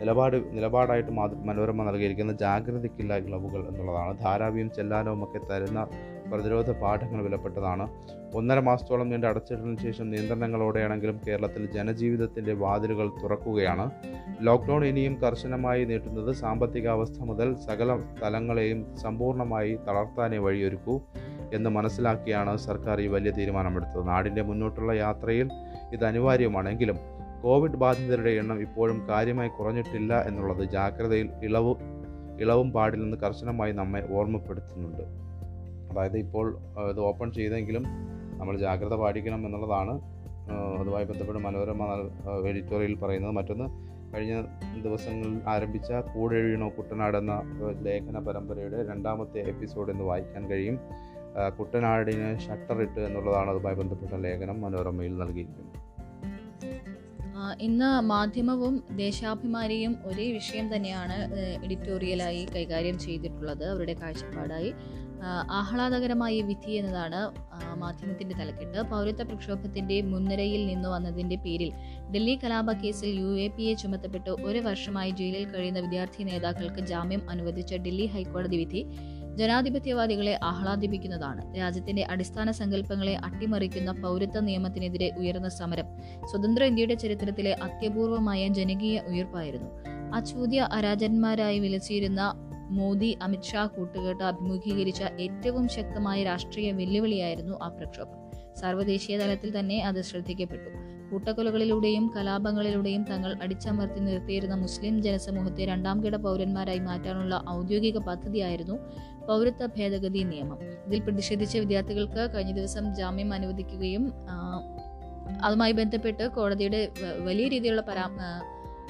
നിലപാട് നിലപാടായിട്ട് മനോരമ നൽകിയിരിക്കുന്ന ജാഗ്രതയ്ക്കില്ല ഇളവുകൾ എന്നുള്ളതാണ്. ധാരാവിയും ചെല്ലാനവും ഒക്കെ തരുന്ന പ്രതിരോധ പാഠങ്ങൾ വിലപ്പെട്ടതാണ്. ഒന്നര മാസത്തോളം നീണ്ട അടച്ചിടലിന് ശേഷം നിയന്ത്രണങ്ങളോടെയാണെങ്കിലും കേരളത്തിൽ ജനജീവിതത്തിന്റെ വാതിലുകൾ തുറക്കുകയാണ്. ലോക്ക്ഡൗൺ ഇനിയും കർശനമായി നീട്ടുന്നത് സാമ്പത്തികാവസ്ഥ മുതൽ സകല തലങ്ങളെയും സമ്പൂർണമായി തളർത്താനേ വഴിയൊരുക്കൂ എന്ന് മനസ്സിലാക്കിയാണ് സർക്കാർ ഈ വലിയ തീരുമാനമെടുത്തത്. നാടിന്റെ മുന്നോട്ടുള്ള യാത്രയിൽ ഇത് അനിവാര്യമാണെങ്കിലും കോവിഡ് ബാധിതരുടെ എണ്ണം ഇപ്പോഴും കാര്യമായി കുറഞ്ഞിട്ടില്ല എന്നുള്ളത് ജാഗ്രതയിൽ ഇളവ് ഇളവും പാടില്ലെന്ന് കർശനമായി നമ്മെ ഓർമ്മപ്പെടുത്തുന്നുണ്ട്. അതായത് ഇപ്പോൾ ഇത് ഓപ്പൺ ചെയ്തെങ്കിലും നമ്മൾ ജാഗ്രത പാലിക്കണം എന്നുള്ളതാണ് അതുമായി ബന്ധപ്പെട്ട് മനോരമ എഡിറ്റോറിയൽ പറയുന്നത്. മറ്റൊന്ന് കഴിഞ്ഞ ദിവസങ്ങളിൽ ആരംഭിച്ച കൂടെഴുകണോ കുട്ടനാട് എന്ന ലേഖന പരമ്പരയുടെ രണ്ടാമത്തെ എപ്പിസോഡ് ഇന്ന് വായിക്കാൻ കഴിയും. കുട്ടനാടിന് ഷട്ടറിട്ട് എന്നുള്ളതാണ് അതുമായി ബന്ധപ്പെട്ട ലേഖനം മനോരമയിൽ നൽകിയിരിക്കുന്നത്. ഇന്ന് മാധ്യമവും ദേശാഭിമാനിയും ഒരേ വിഷയം തന്നെയാണ് എഡിറ്റോറിയലായി കൈകാര്യം ചെയ്തിട്ടുള്ളത്. അവരുടെ കാഴ്ചപ്പാടായി. ആഹ്ലാദകരമായ വിധി എന്നതാണ് മാധ്യമത്തിന്റെ തലക്കെട്ട്. പൗരത്വ പ്രക്ഷോഭത്തിന്റെ മുൻനിരയിൽ നിന്ന് വന്നതിന്റെ പേരിൽ ഡൽഹി കലാപ കേസിൽ യു എ പി എ ചുമത്തപ്പെട്ട് ഒരു വർഷമായി ജയിലിൽ കഴിയുന്ന വിദ്യാർത്ഥി നേതാക്കൾക്ക് ജാമ്യം അനുവദിച്ച ഡൽഹി ഹൈക്കോടതി വിധി ജനാധിപത്യവാദികളെ ആഹ്ലാദിപ്പിക്കുന്നതാണ്. രാജ്യത്തിന്റെ അടിസ്ഥാന സങ്കല്പങ്ങളെ അട്ടിമറിക്കുന്ന പൗരത്വ നിയമത്തിനെതിരെ ഉയർന്ന സമരം സ്വതന്ത്ര ഇന്ത്യയുടെ ചരിത്രത്തിലെ അത്യപൂർവമായ ജനകീയ ഉയർപ്പായിരുന്നു. അചോദ്യ അരാജന്മാരായി വിലസിയിരുന്ന മോദി അമിത്ഷാ കൂട്ടുകെട്ട് അഭിമുഖീകരിച്ച ഏറ്റവും ശക്തമായ രാഷ്ട്രീയ വെല്ലുവിളിയായിരുന്നു ആ പ്രക്ഷോഭം. സർവദേശീയ തലത്തിൽ തന്നെ അത് ശ്രദ്ധിക്കപ്പെട്ടു. കൂട്ടക്കൊലകളിലൂടെയും കലാപങ്ങളിലൂടെയും തങ്ങൾ അടിച്ചമർത്തി നിർത്തിയിരുന്ന മുസ്ലിം ജനസമൂഹത്തെ രണ്ടാം കിട പൗരന്മാരായി മാറ്റാനുള്ള ഔദ്യോഗിക പദ്ധതിയായിരുന്നു പൗരത്വ ഭേദഗതി നിയമം. ഇതിൽ പ്രതിഷേധിച്ച വിദ്യാർത്ഥികൾക്ക് കഴിഞ്ഞ ദിവസം ജാമ്യം അനുവദിക്കുകയും അതുമായി ബന്ധപ്പെട്ട് കോടതിയുടെ വലിയ രീതിയിലുള്ള പരാ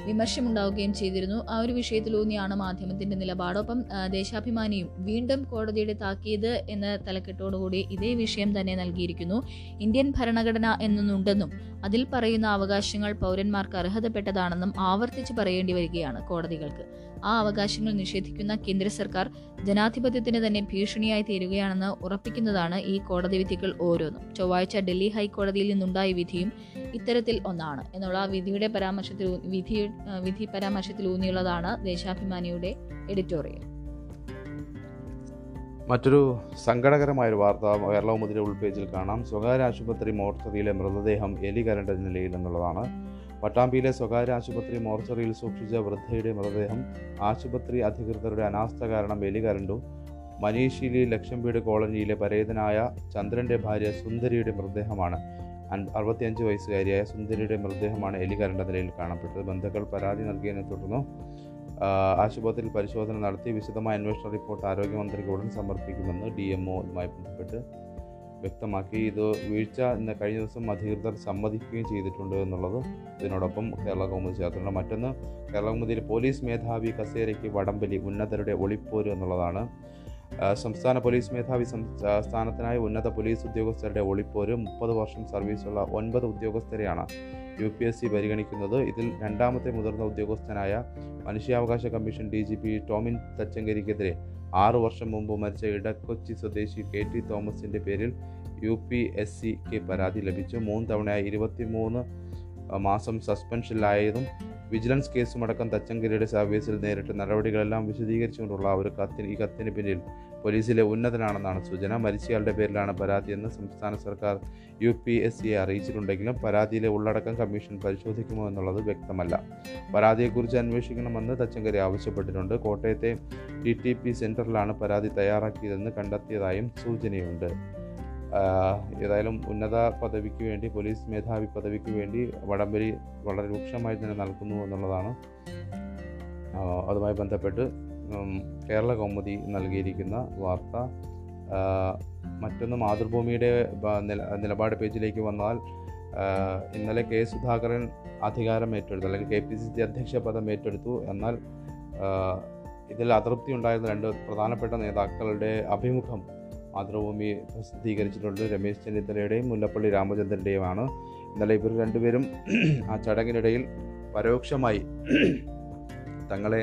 വിമർശമുണ്ടാവുകയും ചെയ്തിരുന്നു. ആ ഒരു വിഷയത്തിലൂന്നിയാണ് മാധ്യമത്തിന്റെ നിലപാടൊപ്പം ദേശാഭിമാനിയും വീണ്ടും കോടതിയുടെ താക്കീത് എന്ന തലക്കെട്ടോടുകൂടി ഇതേ വിഷയം തന്നെ നൽകിയിരിക്കുന്നു. ഇന്ത്യൻ ഭരണഘടന എന്നൊന്നുണ്ടെന്നും അതിൽ പറയുന്ന അവകാശങ്ങൾ പൗരന്മാർക്ക് അർഹതപ്പെട്ടതാണെന്നും ആവർത്തിച്ച് പറയേണ്ടി വരികയാണ് കോടതികൾക്ക്. ആ അവകാശങ്ങൾ നിഷേധിക്കുന്ന കേന്ദ്ര സർക്കാർ ജനാധിപത്യത്തിന് തന്നെ ഭീഷണിയായി തീരുകയാണെന്ന് ഉറപ്പിക്കുന്നതാണ് ഈ കോടതി വിധികൾ ഓരോന്നും. ചൊവ്വാഴ്ച ഡൽഹി ഹൈക്കോടതിയിൽ നിന്നുണ്ടായ വിധിയും ഇത്തരത്തിൽ ഒന്നാണ്. എന്നുള്ള ആ വിധിയുടെ പരാമർശത്തിൽ വിധി വിധി പരാമർശത്തിൽ ഊന്നിയുള്ളതാണ് ദേശാഭിമാനിയുടെ എഡിറ്റോറിയൽ. മറ്റൊരു സങ്കടകരമായൊരു വാർത്ത കേരളമുതിരെ ഉൾപേജിൽ കാണാം. സ്വകാര്യ ആശുപത്രി മോർച്ചറിയിലെ മൃതദേഹം എലി കരണ്ട നിലയിൽ എന്നുള്ളതാണ്. പട്ടാമ്പിയിലെ സ്വകാര്യ ആശുപത്രി മോർച്ചറിയിൽ സൂക്ഷിച്ച വൃദ്ധയുടെ മൃതദേഹം ആശുപത്രി അധികൃതരുടെ അനാസ്ഥ കാരണം എലി കരണ്ടു. മനീഷിലി ലക്ഷംവീട് കോളനിയിലെ പരേതനായ ചന്ദ്രന്റെ ഭാര്യ സുന്ദരിയുടെ മൃതദേഹമാണ്. അറുപത്തിയഞ്ച് വയസ്സുകാരിയായ സുന്ദരിയുടെ മൃതദേഹമാണ് എലി കരണ്ട നിലയിൽ കാണപ്പെട്ടത്. ബന്ധുക്കൾ പരാതി നൽകിയതിനെ തുടർന്നു ആശുപത്രിയിൽ പരിശോധന നടത്തി വിശദമായ അന്വേഷണ റിപ്പോർട്ട് ആരോഗ്യമന്ത്രിക്ക് ഉടൻ സമർപ്പിക്കുമെന്ന് ഡി എം ഒയുമായി ബന്ധപ്പെട്ട് വ്യക്തമാക്കി. ഇത് വീഴ്ച ഇന്ന് കഴിഞ്ഞ ദിവസം അധികൃതർ സമ്മതിക്കുകയും ചെയ്തിട്ടുണ്ട് എന്നുള്ളത് ഇതിനോടൊപ്പം കേരള കൗമുദി ചേർത്തിട്ടുണ്ട്. മറ്റൊന്ന് കേരള കൗമുദിയിൽ പോലീസ് മേധാവി കസേരയ്ക്ക് വടംവലി ഉന്നതരുടെ ഒളിപ്പോര് എന്നുള്ളതാണ്. സംസ്ഥാന പോലീസ് മേധാവി സ്ഥാനത്തിനായി ഉന്നത പോലീസ് ഉദ്യോഗസ്ഥരുടെ ഒളിപ്പോര് മുപ്പത് വർഷം സർവീസുള്ള ഒൻപത് ഉദ്യോഗസ്ഥരെയാണ് യു പി എസ് സി പരിഗണിക്കുന്നത്. ഇതിൽ രണ്ടാമത്തെ മുതിർന്ന ഉദ്യോഗസ്ഥനായ മനുഷ്യാവകാശ commission D G P Tomin തച്ചങ്കരിക്കെതിരെ ആറു വർഷം മുമ്പ് മരിച്ച ഇടക്കൊച്ചി സ്വദേശി കെ ടി തോമസിന്റെ പേരിൽ യു പി എസ് സിക്ക് പരാതി ലഭിച്ചു. മൂന്ന് തവണയായി ഇരുപത്തിമൂന്ന് മാസം സസ്പെൻഷനിലായതും വിജിലൻസ് കേസുമടക്കം തച്ചങ്കരിയുടെ സർവീസിൽ നേരിട്ട നടപടികളെല്ലാം വിശദീകരിച്ചുകൊണ്ടുള്ള ഒരു കത്തിന് ഈ കത്തിന് പിന്നിൽ പോലീസിലെ ഉന്നതനാണെന്നാണ് സൂചന. മരിച്ചയാളുടെ പേരിലാണ് പരാതിയെന്ന് സംസ്ഥാന സർക്കാർ യു പി എസ് സിയെ അറിയിച്ചിട്ടുണ്ടെങ്കിലും പരാതിയിലെ ഉള്ളടക്കം കമ്മീഷൻ പരിശോധിക്കുമോ എന്നുള്ളത് വ്യക്തമല്ല. പരാതിയെക്കുറിച്ച് അന്വേഷിക്കണമെന്ന് തച്ചങ്കരി ആവശ്യപ്പെട്ടിട്ടുണ്ട്. കോട്ടയത്തെ ടി ടി പി സെന്ററിലാണ് പരാതി തയ്യാറാക്കിയതെന്ന് കണ്ടെത്തിയതായും സൂചനയുണ്ട്. ഏതായാലും ഉന്നത പദവിക്ക് വേണ്ടി പോലീസ് മേധാവി പദവിക്ക് വേണ്ടി വടംവലി വളരെ രൂക്ഷമായി തന്നെ നൽകുന്നു എന്നുള്ളതാണ്. അതുമായി ബന്ധപ്പെട്ട് കേരള കൗമുദി നൽകിയിരിക്കുന്ന വാർത്ത മറ്റൊന്ന് മാതൃഭൂമിയുടെ നില- നിലപാട് പേജിലേക്ക് വന്നാൽ ഇന്നലെ കെ സുധാകരൻ അധികാരം ഏറ്റെടുത്തു അല്ലെങ്കിൽ കെ പി സി സി അധ്യക്ഷ പദം ഏറ്റെടുത്തു. എന്നാൽ ഇതിൽ അതൃപ്തി ഉണ്ടായിരുന്ന രണ്ട് പ്രധാനപ്പെട്ട നേതാക്കളുടെ അഭിമുഖം മാതൃഭൂമി പ്രസിദ്ധീകരിച്ചിട്ടുണ്ട് രമേശ് ചെന്നിത്തലയുടെയും മുല്ലപ്പള്ളി രാമചന്ദ്രന്റെയുമാണ് ഇന്നലെ ഇവർ രണ്ടുപേരും ആ ചടങ്ങിനിടയിൽ പരോക്ഷമായി തങ്ങളെ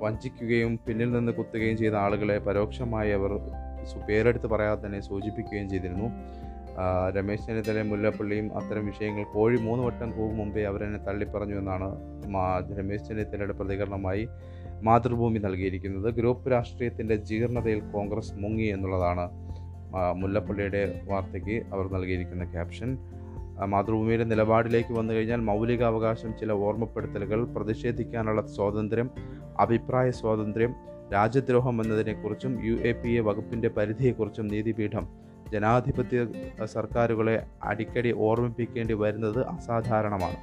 വഞ്ചിക്കുകയും പിന്നിൽ നിന്ന് കുത്തുകയും ചെയ്ത ആളുകളെ പരോക്ഷമായി അവർ പേരെടുത്ത് പറയാതെ തന്നെ സൂചിപ്പിക്കുകയും ചെയ്തിരുന്നു. രമേശ് ചെന്നിത്തലയും മുല്ലപ്പള്ളിയും അത്തരം വിഷയങ്ങൾ കോഴി മൂന്ന് വട്ടം പോകും മുമ്പേ അവരെന്നെ തള്ളിപ്പറഞ്ഞു എന്നാണ് രമേശ് ചെന്നിത്തലയുടെ പ്രതികരണമായി മാതൃഭൂമി നൽകിയിരിക്കുന്നത്. ഗ്രൂപ്പ് രാഷ്ട്രീയത്തിന്റെ ജീർണതയിൽ കോൺഗ്രസ് മുങ്ങി എന്നുള്ളതാണ് മുല്ലപ്പള്ളിയുടെ വാർത്തയ്ക്ക് അവർ നൽകിയിരിക്കുന്ന ക്യാപ്ഷൻ. മാതൃഭൂമിയുടെ നിലപാടിലേക്ക് വന്നു കഴിഞ്ഞാൽ മൗലികാവകാശം ചില ഓർമ്മപ്പെടുത്തലുകൾ പ്രതിഷേധിക്കാനുള്ള സ്വാതന്ത്ര്യം അഭിപ്രായ സ്വാതന്ത്ര്യം രാജ്യദ്രോഹം എന്നതിനെക്കുറിച്ചും യു എ പി എ വകുപ്പിന്റെ പരിധിയെക്കുറിച്ചും നീതിപീഠം ജനാധിപത്യ സർക്കാരുകളെ അടിക്കടി ഓർമ്മിപ്പിക്കേണ്ടി വരുന്നത് അസാധാരണമാണ്.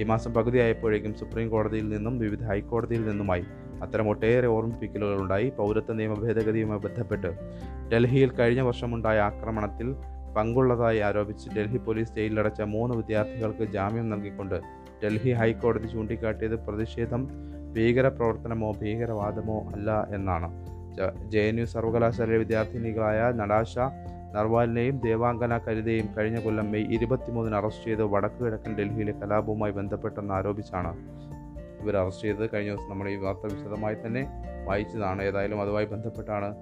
ഈ മാസം പകുതിയായപ്പോഴേക്കും സുപ്രീം കോടതിയിൽ നിന്നും വിവിധ ഹൈക്കോടതിയിൽ നിന്നുമായി അത്തരം ഒട്ടേറെ ഓർമ്മിപ്പിക്കലുകളുണ്ടായി. പൗരത്വ നിയമ ഭേദഗതിയുമായി ബന്ധപ്പെട്ട് ഡൽഹിയിൽ കഴിഞ്ഞ വർഷമുണ്ടായ ആക്രമണത്തിൽ പങ്കുള്ളതായി ആരോപിച്ച് ഡൽഹി പോലീസ് ജയിലിലടച്ച മൂന്ന് വിദ്യാർത്ഥികൾക്ക് ജാമ്യം നൽകിക്കൊണ്ട് ഡൽഹി ഹൈക്കോടതി ചൂണ്ടിക്കാട്ടിയത് പ്രതിഷേധം ഭീകരപ്രവർത്തനമോ ഭീകരവാദമോ അല്ല എന്നാണ്. ജെ എൻ യു സർവകലാശാലയിലെ വിദ്യാർത്ഥിനികളായ നടാശ നർവാലിനെയും ദേവാംഗന കരുതയും കഴിഞ്ഞ കൊല്ലം മെയ് ഇരുപത്തിമൂന്നിന് അറസ്റ്റ് ചെയ്ത് വടക്കു കിഴക്കൻ ഡൽഹിയിലെ കലാപവുമായി ബന്ധപ്പെട്ടെന്ന് ആരോപിച്ചാണ് ഇവർ അറസ്റ്റ് ചെയ്തത് കഴിഞ്ഞ ദിവസം നമ്മൾ ഈ വാർത്ത വിശദമായി തന്നെ വായിച്ചതാണ്. ഏതായാലും അതുമായി ബന്ധപ്പെട്ടാണ്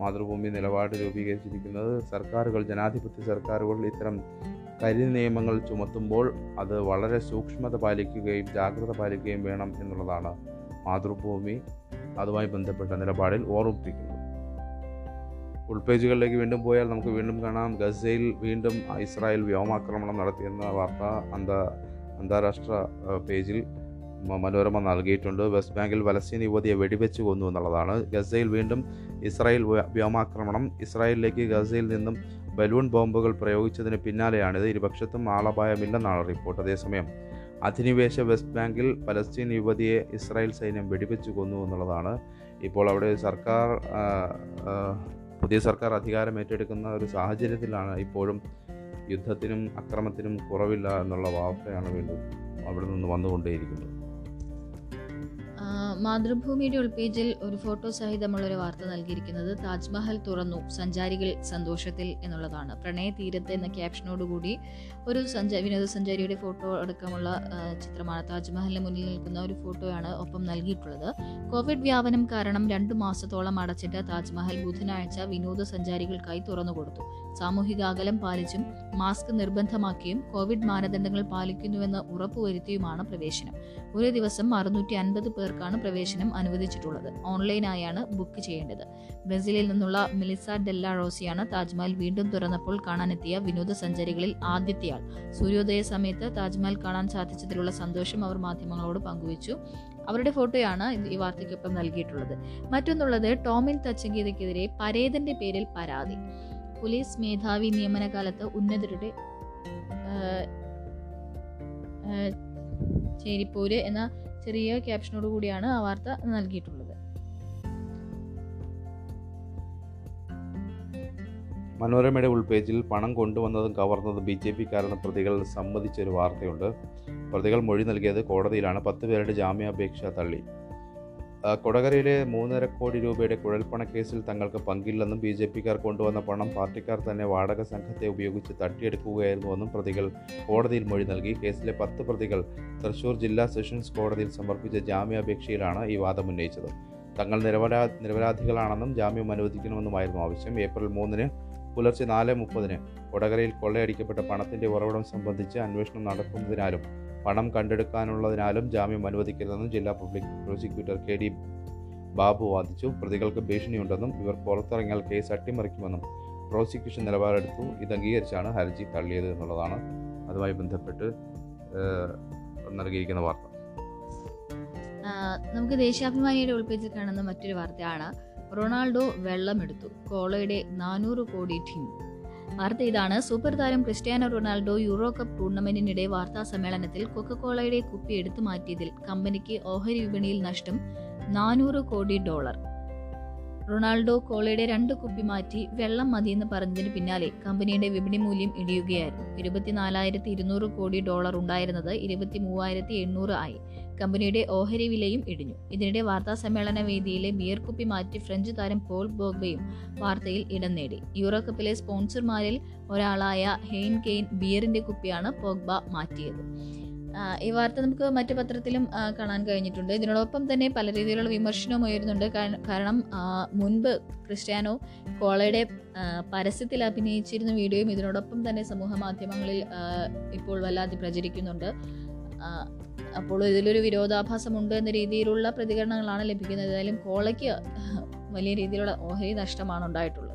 മാതൃഭൂമി നിലപാട് രൂപീകരിച്ചിരിക്കുന്നത്. സർക്കാരുകൾ ജനാധിപത്യ സർക്കാരുകൾ ഇത്തരം കരി നിയമങ്ങൾ ചുമത്തുമ്പോൾ അത് വളരെ സൂക്ഷ്മത പാലിക്കുകയും ജാഗ്രത പാലിക്കുകയും വേണം എന്നുള്ളതാണ് മാതൃഭൂമി അതുമായി ബന്ധപ്പെട്ട നിലപാടിൽ ഓർമ്മിപ്പിക്കുന്നത്. ഉൾപേജുകളിലേക്ക് വീണ്ടും പോയാൽ നമുക്ക് വീണ്ടും കാണാം. ഗസയിൽ വീണ്ടും ഇസ്രായേൽ വ്യോമാക്രമണം നടത്തിയെന്ന വാർത്ത അന്താ അന്താരാഷ്ട്ര പേജിൽ മനോരമ നൽകിയിട്ടുണ്ട്. വെസ്റ്റ് ബാങ്കിൽ പലസ്തീൻ യുവതിയെ വെടിവെച്ച് കൊന്നു എന്നുള്ളതാണ്. ഗസയിൽ വീണ്ടും ഇസ്രായേൽ വ്യോമാക്രമണം. ഇസ്രായേലിലേക്ക് ഗസയിൽ നിന്നും ബലൂൺ ബോംബുകൾ പ്രയോഗിച്ചതിന് പിന്നാലെയാണിത്. ഇരുപക്ഷത്തും ആളപായമില്ലെന്നാണ് റിപ്പോർട്ട്. അതേസമയം അധിനിവേശ വെസ്റ്റ് ബാങ്കിൽ പലസ്തീൻ യുവതിയെ ഇസ്രായേൽ സൈന്യം വെടിവെച്ച് കൊന്നു എന്നുള്ളതാണ്. ഇപ്പോൾ അവിടെ സർക്കാർ പുതിയ സർക്കാർ അധികാരം ഏറ്റെടുക്കുന്ന ഒരു സാഹചര്യത്തിലാണ് ഇപ്പോഴും യുദ്ധത്തിനും അക്രമത്തിനും കുറവില്ല എന്നുള്ള വാർത്തയാണ് വീണ്ടും അവിടെ നിന്ന് വന്നുകൊണ്ടേയിരിക്കുന്നത്. മാതൃഭൂമിയുടെ ഉൾപേജിൽ ഒരു ഫോട്ടോ സഹിതമുള്ള ഒരു വാർത്ത നൽകിയിരിക്കുന്നത് താജ്മഹൽ തുറന്നു സഞ്ചാരികൾ സന്തോഷത്തിൽ എന്നുള്ളതാണ്. പ്രണയ തീരത്ത് എന്ന ക്യാപ്ഷനോടുകൂടി ഒരു സഞ്ചാ വിനോദസഞ്ചാരിയുടെ ഫോട്ടോ അടക്കമുള്ള ചിത്രമാണ് താജ്മഹലിന് മുന്നിൽ നിൽക്കുന്ന ഒരു ഫോട്ടോയാണ് ഒപ്പം നൽകിയിട്ടുള്ളത്. കോവിഡ് വ്യാപനം കാരണം രണ്ടു മാസത്തോളം അടച്ചിട്ട താജ്മഹൽ ബുധനാഴ്ച വിനോദസഞ്ചാരികൾക്കായി തുറന്നുകൊടുത്തു സാമൂഹിക അകലം പാലിച്ചും മാസ്ക് നിർബന്ധമാക്കിയും കോവിഡ് മാനദണ്ഡങ്ങൾ പാലിക്കുന്നുവെന്ന് ഉറപ്പുവരുത്തിയുമാണ് പ്രവേശനം. ഒരു ദിവസം അറുന്നൂറ്റി അൻപത് പേർക്കാണ് പ്രവേശനം അനുവദിച്ചിട്ടുള്ളത്. ഓൺലൈനായാണ് ബുക്ക് ചെയ്യേണ്ടത്. ബ്രസീലിൽ നിന്നുള്ള മിലിസ ഡെല്ല റോസിയാണ് താജ്മഹൽ വീണ്ടും തുറന്നപ്പോൾ കാണാനെത്തിയ വിനോദസഞ്ചാരികളിൽ ആദ്യത്തെയാൾ. സൂര്യോദയ സമയത്ത് താജ്മഹൽ കാണാൻ സാധിച്ചതിലുള്ള സന്തോഷം അവർ മാധ്യമങ്ങളോട് പങ്കുവച്ചു. അവരുടെ ഫോട്ടോയാണ് ഈ വാർത്തയ്ക്കൊപ്പം നൽകിയിട്ടുള്ളത്. മറ്റൊന്നുള്ളത് ടോമിൻ തച്ചങ്കീതയ്ക്കെതിരെ പരേതന്റെ പേരിൽ പരാതി. പോലീസ് മേധാവി നിയമനകാലത്ത് ഉന്നതരുടെ ചേരിപ്പോര് എന്ന ചെറിയ ക്യാപ്ഷനോട് കൂടിയാണ് ആ വാർത്ത നൽകിയിട്ടുള്ളത്. മനോരമയുടെ ഉൾപേജിൽ പണം കൊണ്ടുവന്നതും കവർന്നതും ബി ജെ പിക്കാരെന്ന് പ്രതികൾ സമ്മതിച്ചൊരു വാർത്തയുണ്ട്. പ്രതികൾ മൊഴി നൽകിയത് കോടതിയിലാണ്. പത്ത് പേരുടെ ജാമ്യാപേക്ഷ തള്ളി. കൊടകരയിലെ മൂന്നര കോടി രൂപയുടെ കുഴൽപ്പണ കേസിൽ തങ്ങൾക്ക് പങ്കില്ലെന്നും ബി ജെ പിക്കാർ കൊണ്ടുവന്ന പണം പാർട്ടിക്കാർ തന്നെ വാടക സംഘത്തെ ഉപയോഗിച്ച് തട്ടിയെടുക്കുകയായിരുന്നുവെന്നും പ്രതികൾ കോടതിയിൽ മൊഴി നൽകി. കേസിലെ പത്ത് പ്രതികൾ തൃശൂർ ജില്ലാ സെഷൻസ് കോടതിയിൽ സമർപ്പിച്ച ജാമ്യാപേക്ഷയിലാണ് ഈ വാദം ഉന്നയിച്ചത്. തങ്ങൾ നിരപരാ നിരപരാധികളാണെന്നും ജാമ്യം അനുവദിക്കണമെന്നുമായിരുന്നു ആവശ്യം. ഏപ്രിൽ മൂന്നിന് പുലർച്ചെ നാല് മുപ്പതിന് കൊടകരയിൽ കൊള്ളയടിക്കപ്പെട്ട പണത്തിന്റെ ഉറവിടം സംബന്ധിച്ച് അന്വേഷണം നടക്കുന്നതിനാലും പണം കണ്ടെടുക്കാനുള്ളതിനാലും ജാമ്യം അനുവദിക്കരുതെന്നും ജില്ലാ public prosecutor K D Babu വാദിച്ചു. പ്രതികൾക്ക് ഭീഷണിയുണ്ടെന്നും ഇവർ പുറത്തിറങ്ങിയാൽ കേസ് അട്ടിമറിക്കുമെന്നും പ്രോസിക്യൂഷൻ നിലപാടെടുത്തു. ഇത് അംഗീകരിച്ചാണ് ഹർജി തള്ളിയത് എന്നുള്ളതാണ് അതുമായി ബന്ധപ്പെട്ട് നൽകിയിരിക്കുന്ന വാർത്ത. നമുക്ക് ദേശാഭിമാനിയുടെ ഉൾപേജിൽ കാണുന്ന മറ്റൊരു വാർത്തയാണ്. റൊണാൾഡോ വെള്ളമെടുത്തു. കോളയുടെ നാനൂറ് കോടി ടീം. വാർത്ത ഇതാണ് സൂപ്പർ താരം ക്രിസ്ത്യാനോ റൊണാൾഡോ യൂറോ കപ്പ് ടൂർണമെന്റിനിടെ വാർത്താ സമ്മേളനത്തിൽ കൊക്കക്കോളയുടെ കുപ്പി എടുത്തു മാറ്റിയതിൽ കമ്പനിക്ക് ഓഹരി വിപണിയിൽ നഷ്ടം നാനൂറ് കോടി ഡോളർ. റൊണാൾഡോ കോളയുടെ രണ്ട് കുപ്പി മാറ്റി വെള്ളം മതിയെന്ന് പറഞ്ഞതിന് പിന്നാലെ കമ്പനിയുടെ വിപണി മൂല്യം ഇടിയുകയായിരുന്നു. ഇരുപത്തിനാലായിരത്തി ഇരുന്നൂറ് കോടി ഡോളർ ഉണ്ടായിരുന്നത് ഇരുപത്തി മൂവായിരത്തി എണ്ണൂറ് ആയി. കമ്പനിയുടെ ഓഹരി വിലയും ഇടിഞ്ഞു. ഇതിനിടെ വാർത്താ സമ്മേളന വേദിയിലെ ബിയർ കുപ്പി മാറ്റി ഫ്രഞ്ച് താരം പോൾ ബോഗ്ബയും വാർത്തയിൽ ഇടം നേടി. യൂറോ കപ്പിലെ സ്പോൺസർമാരിൽ ഒരാളായ ഹെയിൻ കെയിൻ ബിയറിന്റെ കുപ്പിയാണ് പോഗ്ബ മാറ്റിയത്. ഈ വാർത്ത നമുക്ക് മറ്റു പത്രത്തിലും കാണാൻ കഴിഞ്ഞിട്ടുണ്ട്. ഇതിനോടൊപ്പം തന്നെ പല രീതിയിലുള്ള വിമർശനവും ഉയരുന്നുണ്ട്. കാരണം മുൻപ് ക്രിസ്ത്യാനോ കോളയുടെ പരസ്യത്തിൽ അഭിനയിച്ചിരുന്ന വീഡിയോയും ഇതിനോടൊപ്പം തന്നെ സമൂഹ മാധ്യമങ്ങളിൽ ഇപ്പോൾ വല്ലാതെ പ്രചരിക്കുന്നുണ്ട്. അപ്പോൾ ഇതിലൊരു വിരോധാഭാസമുണ്ട് എന്ന രീതിയിലുള്ള പ്രതികരണങ്ങളാണ് ലഭിക്കുന്നത്. ഏതായാലും കോളയ്ക്ക് വലിയ രീതിയിലുള്ള ഓഹരി നഷ്ടമാണ് ഉണ്ടായിട്ടുള്ളത്.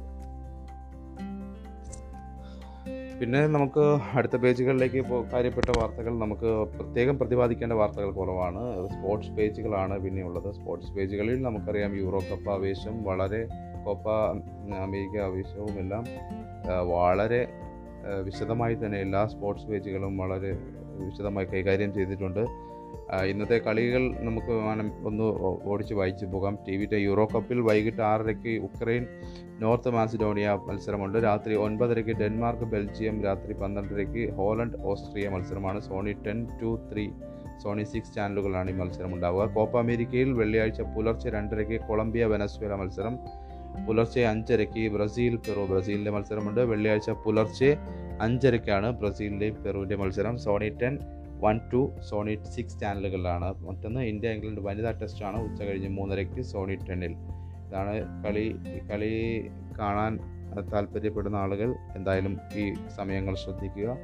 പിന്നെ നമുക്ക് അടുത്ത പേജുകളിലേക്ക് കാര്യപ്പെട്ട വാർത്തകൾ നമുക്ക് പ്രത്യേകം പ്രതിപാദിക്കേണ്ട വാർത്തകൾ കുറവാണ്. സ്പോർട്സ് പേജുകളാണ് പിന്നെ ഉള്ളത് സ്പോർട്സ് പേജുകളിൽ നമുക്കറിയാം യൂറോ കപ്പ് ആവേശം വളരെ കോപ്പ അമേരിക്ക ആവേശവും എല്ലാം വളരെ വിശദമായി തന്നെ എല്ലാ സ്പോർട്സ് പേജുകളും വളരെ വിശദമായി കൈകാര്യം ചെയ്തിട്ടുണ്ട്. ഇന്നത്തെ കളികൾ നമുക്ക് വേണം ഒന്ന് ഓടിച്ച് വായിച്ചു പോകാം. ടി വിയുടെ യൂറോ കപ്പിൽ വൈകിട്ട് ആറരയ്ക്ക് ഉക്രൈൻ നോർത്ത് മാസിഡോണിയ മത്സരമുണ്ട്. രാത്രി ഒൻപതരയ്ക്ക് ഡെൻമാർക്ക് ബെൽജിയം രാത്രി പന്ത്രണ്ടരയ്ക്ക് ഹോളണ്ട് ഓസ്ട്രിയ മത്സരമാണ്. Sony ten two three Sony six ചാനലുകളാണ് ഈ മത്സരം ഉണ്ടാവുക കോപ്പ അമേരിക്കയിൽ വെള്ളിയാഴ്ച പുലർച്ചെ രണ്ടരയ്ക്ക് കൊളംബിയ വെനസ്വേല മത്സരം. പുലർച്ചെ അഞ്ചരയ്ക്ക് ബ്രസീൽ പെറു ബ്രസീലിന്റെ മത്സരമുണ്ട്. വെള്ളിയാഴ്ച പുലർച്ചെ അഞ്ചരയ്ക്കാണ് ബ്രസീലിന്റെയും പെറുവിന്റെ മത്സരം. Sony ten one two Sony six ചാനലുകളിലാണ്. മറ്റൊന്ന് ഇന്ത്യ ഇംഗ്ലണ്ട് വനിതാ ടെസ്റ്റാണ്. ഉച്ച കഴിഞ്ഞ് മൂന്നരയ്ക്ക് സോണി ടെന്നിൽ. ഇതാണ് കളി കളി കാണാൻ താല്പര്യപ്പെടുന്ന ആളുകൾ. എന്തായാലും ഈ സമയങ്ങൾ ശ്രദ്ധിക്കുക.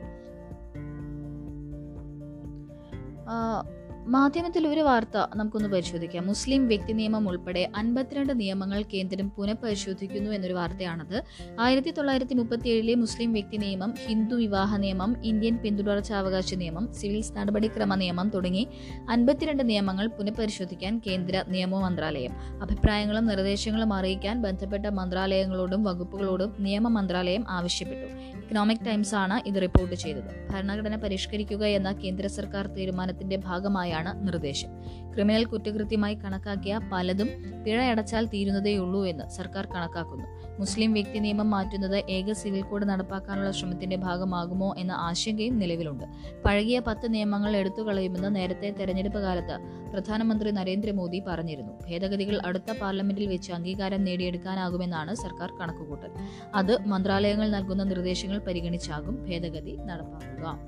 മാധ്യമത്തിൽ ഒരു വാർത്ത നമുക്കൊന്ന് പരിശോധിക്കാം. മുസ്ലിം വ്യക്തി നിയമം ഉൾപ്പെടെ അൻപത്തിരണ്ട് നിയമങ്ങൾ കേന്ദ്രം പുനഃപരിശോധിക്കുന്നു എന്നൊരു വാർത്തയാണത്. ആയിരത്തി തൊള്ളായിരത്തി മുപ്പത്തി ഏഴിലെ മുസ്ലിം വ്യക്തി നിയമം ഹിന്ദു വിവാഹ നിയമം ഇന്ത്യൻ പിന്തുടർച്ചാവകാശ നിയമം സിവിൽ നടപടിക്രമ നിയമം തുടങ്ങി അൻപത്തിരണ്ട് നിയമങ്ങൾ പുനഃപരിശോധിക്കാൻ കേന്ദ്ര നിയമ മന്ത്രാലയം. അഭിപ്രായങ്ങളും നിർദ്ദേശങ്ങളും അറിയിക്കാൻ ബന്ധപ്പെട്ട മന്ത്രാലയങ്ങളോടും വകുപ്പുകളോടും നിയമ മന്ത്രാലയം ആവശ്യപ്പെട്ടു. ഇക്കണോമിക് ടൈംസ് ആണ് ഇത് റിപ്പോർട്ട് ചെയ്തത്. ഭരണഘടന പരിഷ്കരിക്കുക എന്ന കേന്ദ്ര സർക്കാർ തീരുമാനത്തിന്റെ ഭാഗമായാണ് നിർദ്ദേശം. ക്രിമിനൽ കുറ്റകൃത്യമായി കണക്കാക്കിയ പലതും പിഴയടച്ചാൽ തീരുന്നതേയുള്ളൂ എന്ന് സർക്കാർ കണക്കാക്കുന്നു. മുസ്ലിം വ്യക്തി നിയമം മാറ്റുന്നത് ഏക സിവിൽ കോഡ് നടപ്പാക്കാനുള്ള ശ്രമത്തിന്റെ ഭാഗമാകുമോ എന്ന ആശങ്കയും നിലവിലുണ്ട്. പഴകിയ പത്ത് നിയമങ്ങൾ എടുത്തു കളയുമെന്ന് നേരത്തെ തെരഞ്ഞെടുപ്പ് കാലത്ത് പ്രധാനമന്ത്രി നരേന്ദ്രമോദി പറഞ്ഞിരുന്നു. ഭേദഗതികൾ അടുത്ത പാർലമെന്റിൽ വെച്ച് അംഗീകാരം നേടിയെടുക്കാനാകുമെന്നാണ് സർക്കാർ കണക്കുകൂട്ടൽ. അത് മന്ത്രാലയങ്ങൾ നൽകുന്ന നിർദ്ദേശങ്ങൾ പരിഗണിച്ചാകും ഭേദഗതി നടപ്പാക്കുക.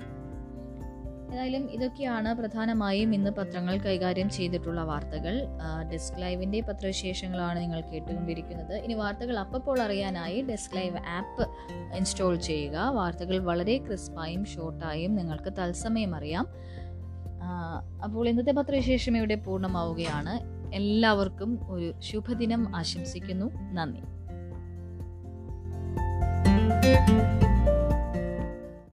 ഏതായാലും ഇതൊക്കെയാണ് പ്രധാനമായും ഇന്ന് പത്രങ്ങൾ കൈകാര്യം ചെയ്തിട്ടുള്ള വാർത്തകൾ. ഡെസ്ക് ലൈവിന്റെ പത്രവിശേഷങ്ങളാണ് നിങ്ങൾ കേട്ടുകൊണ്ടിരിക്കുന്നത്. ഇനി വാർത്തകൾ അപ്പോൾ അറിയാനായി ഡെസ്ക് ലൈവ് ആപ്പ് ഇൻസ്റ്റാൾ ചെയ്യുക. വാർത്തകൾ വളരെ ക്രിസ്പായും ഷോർട്ടായും നിങ്ങൾക്ക് തത്സമയം അറിയാം. അപ്പോൾ ഇന്നത്തെ പത്രവിശേഷം ഇവിടെ പൂർണമാവുകയാണ്. എല്ലാവർക്കും ഒരു ശുഭദിനം ആശംസിക്കുന്നു. നന്ദി.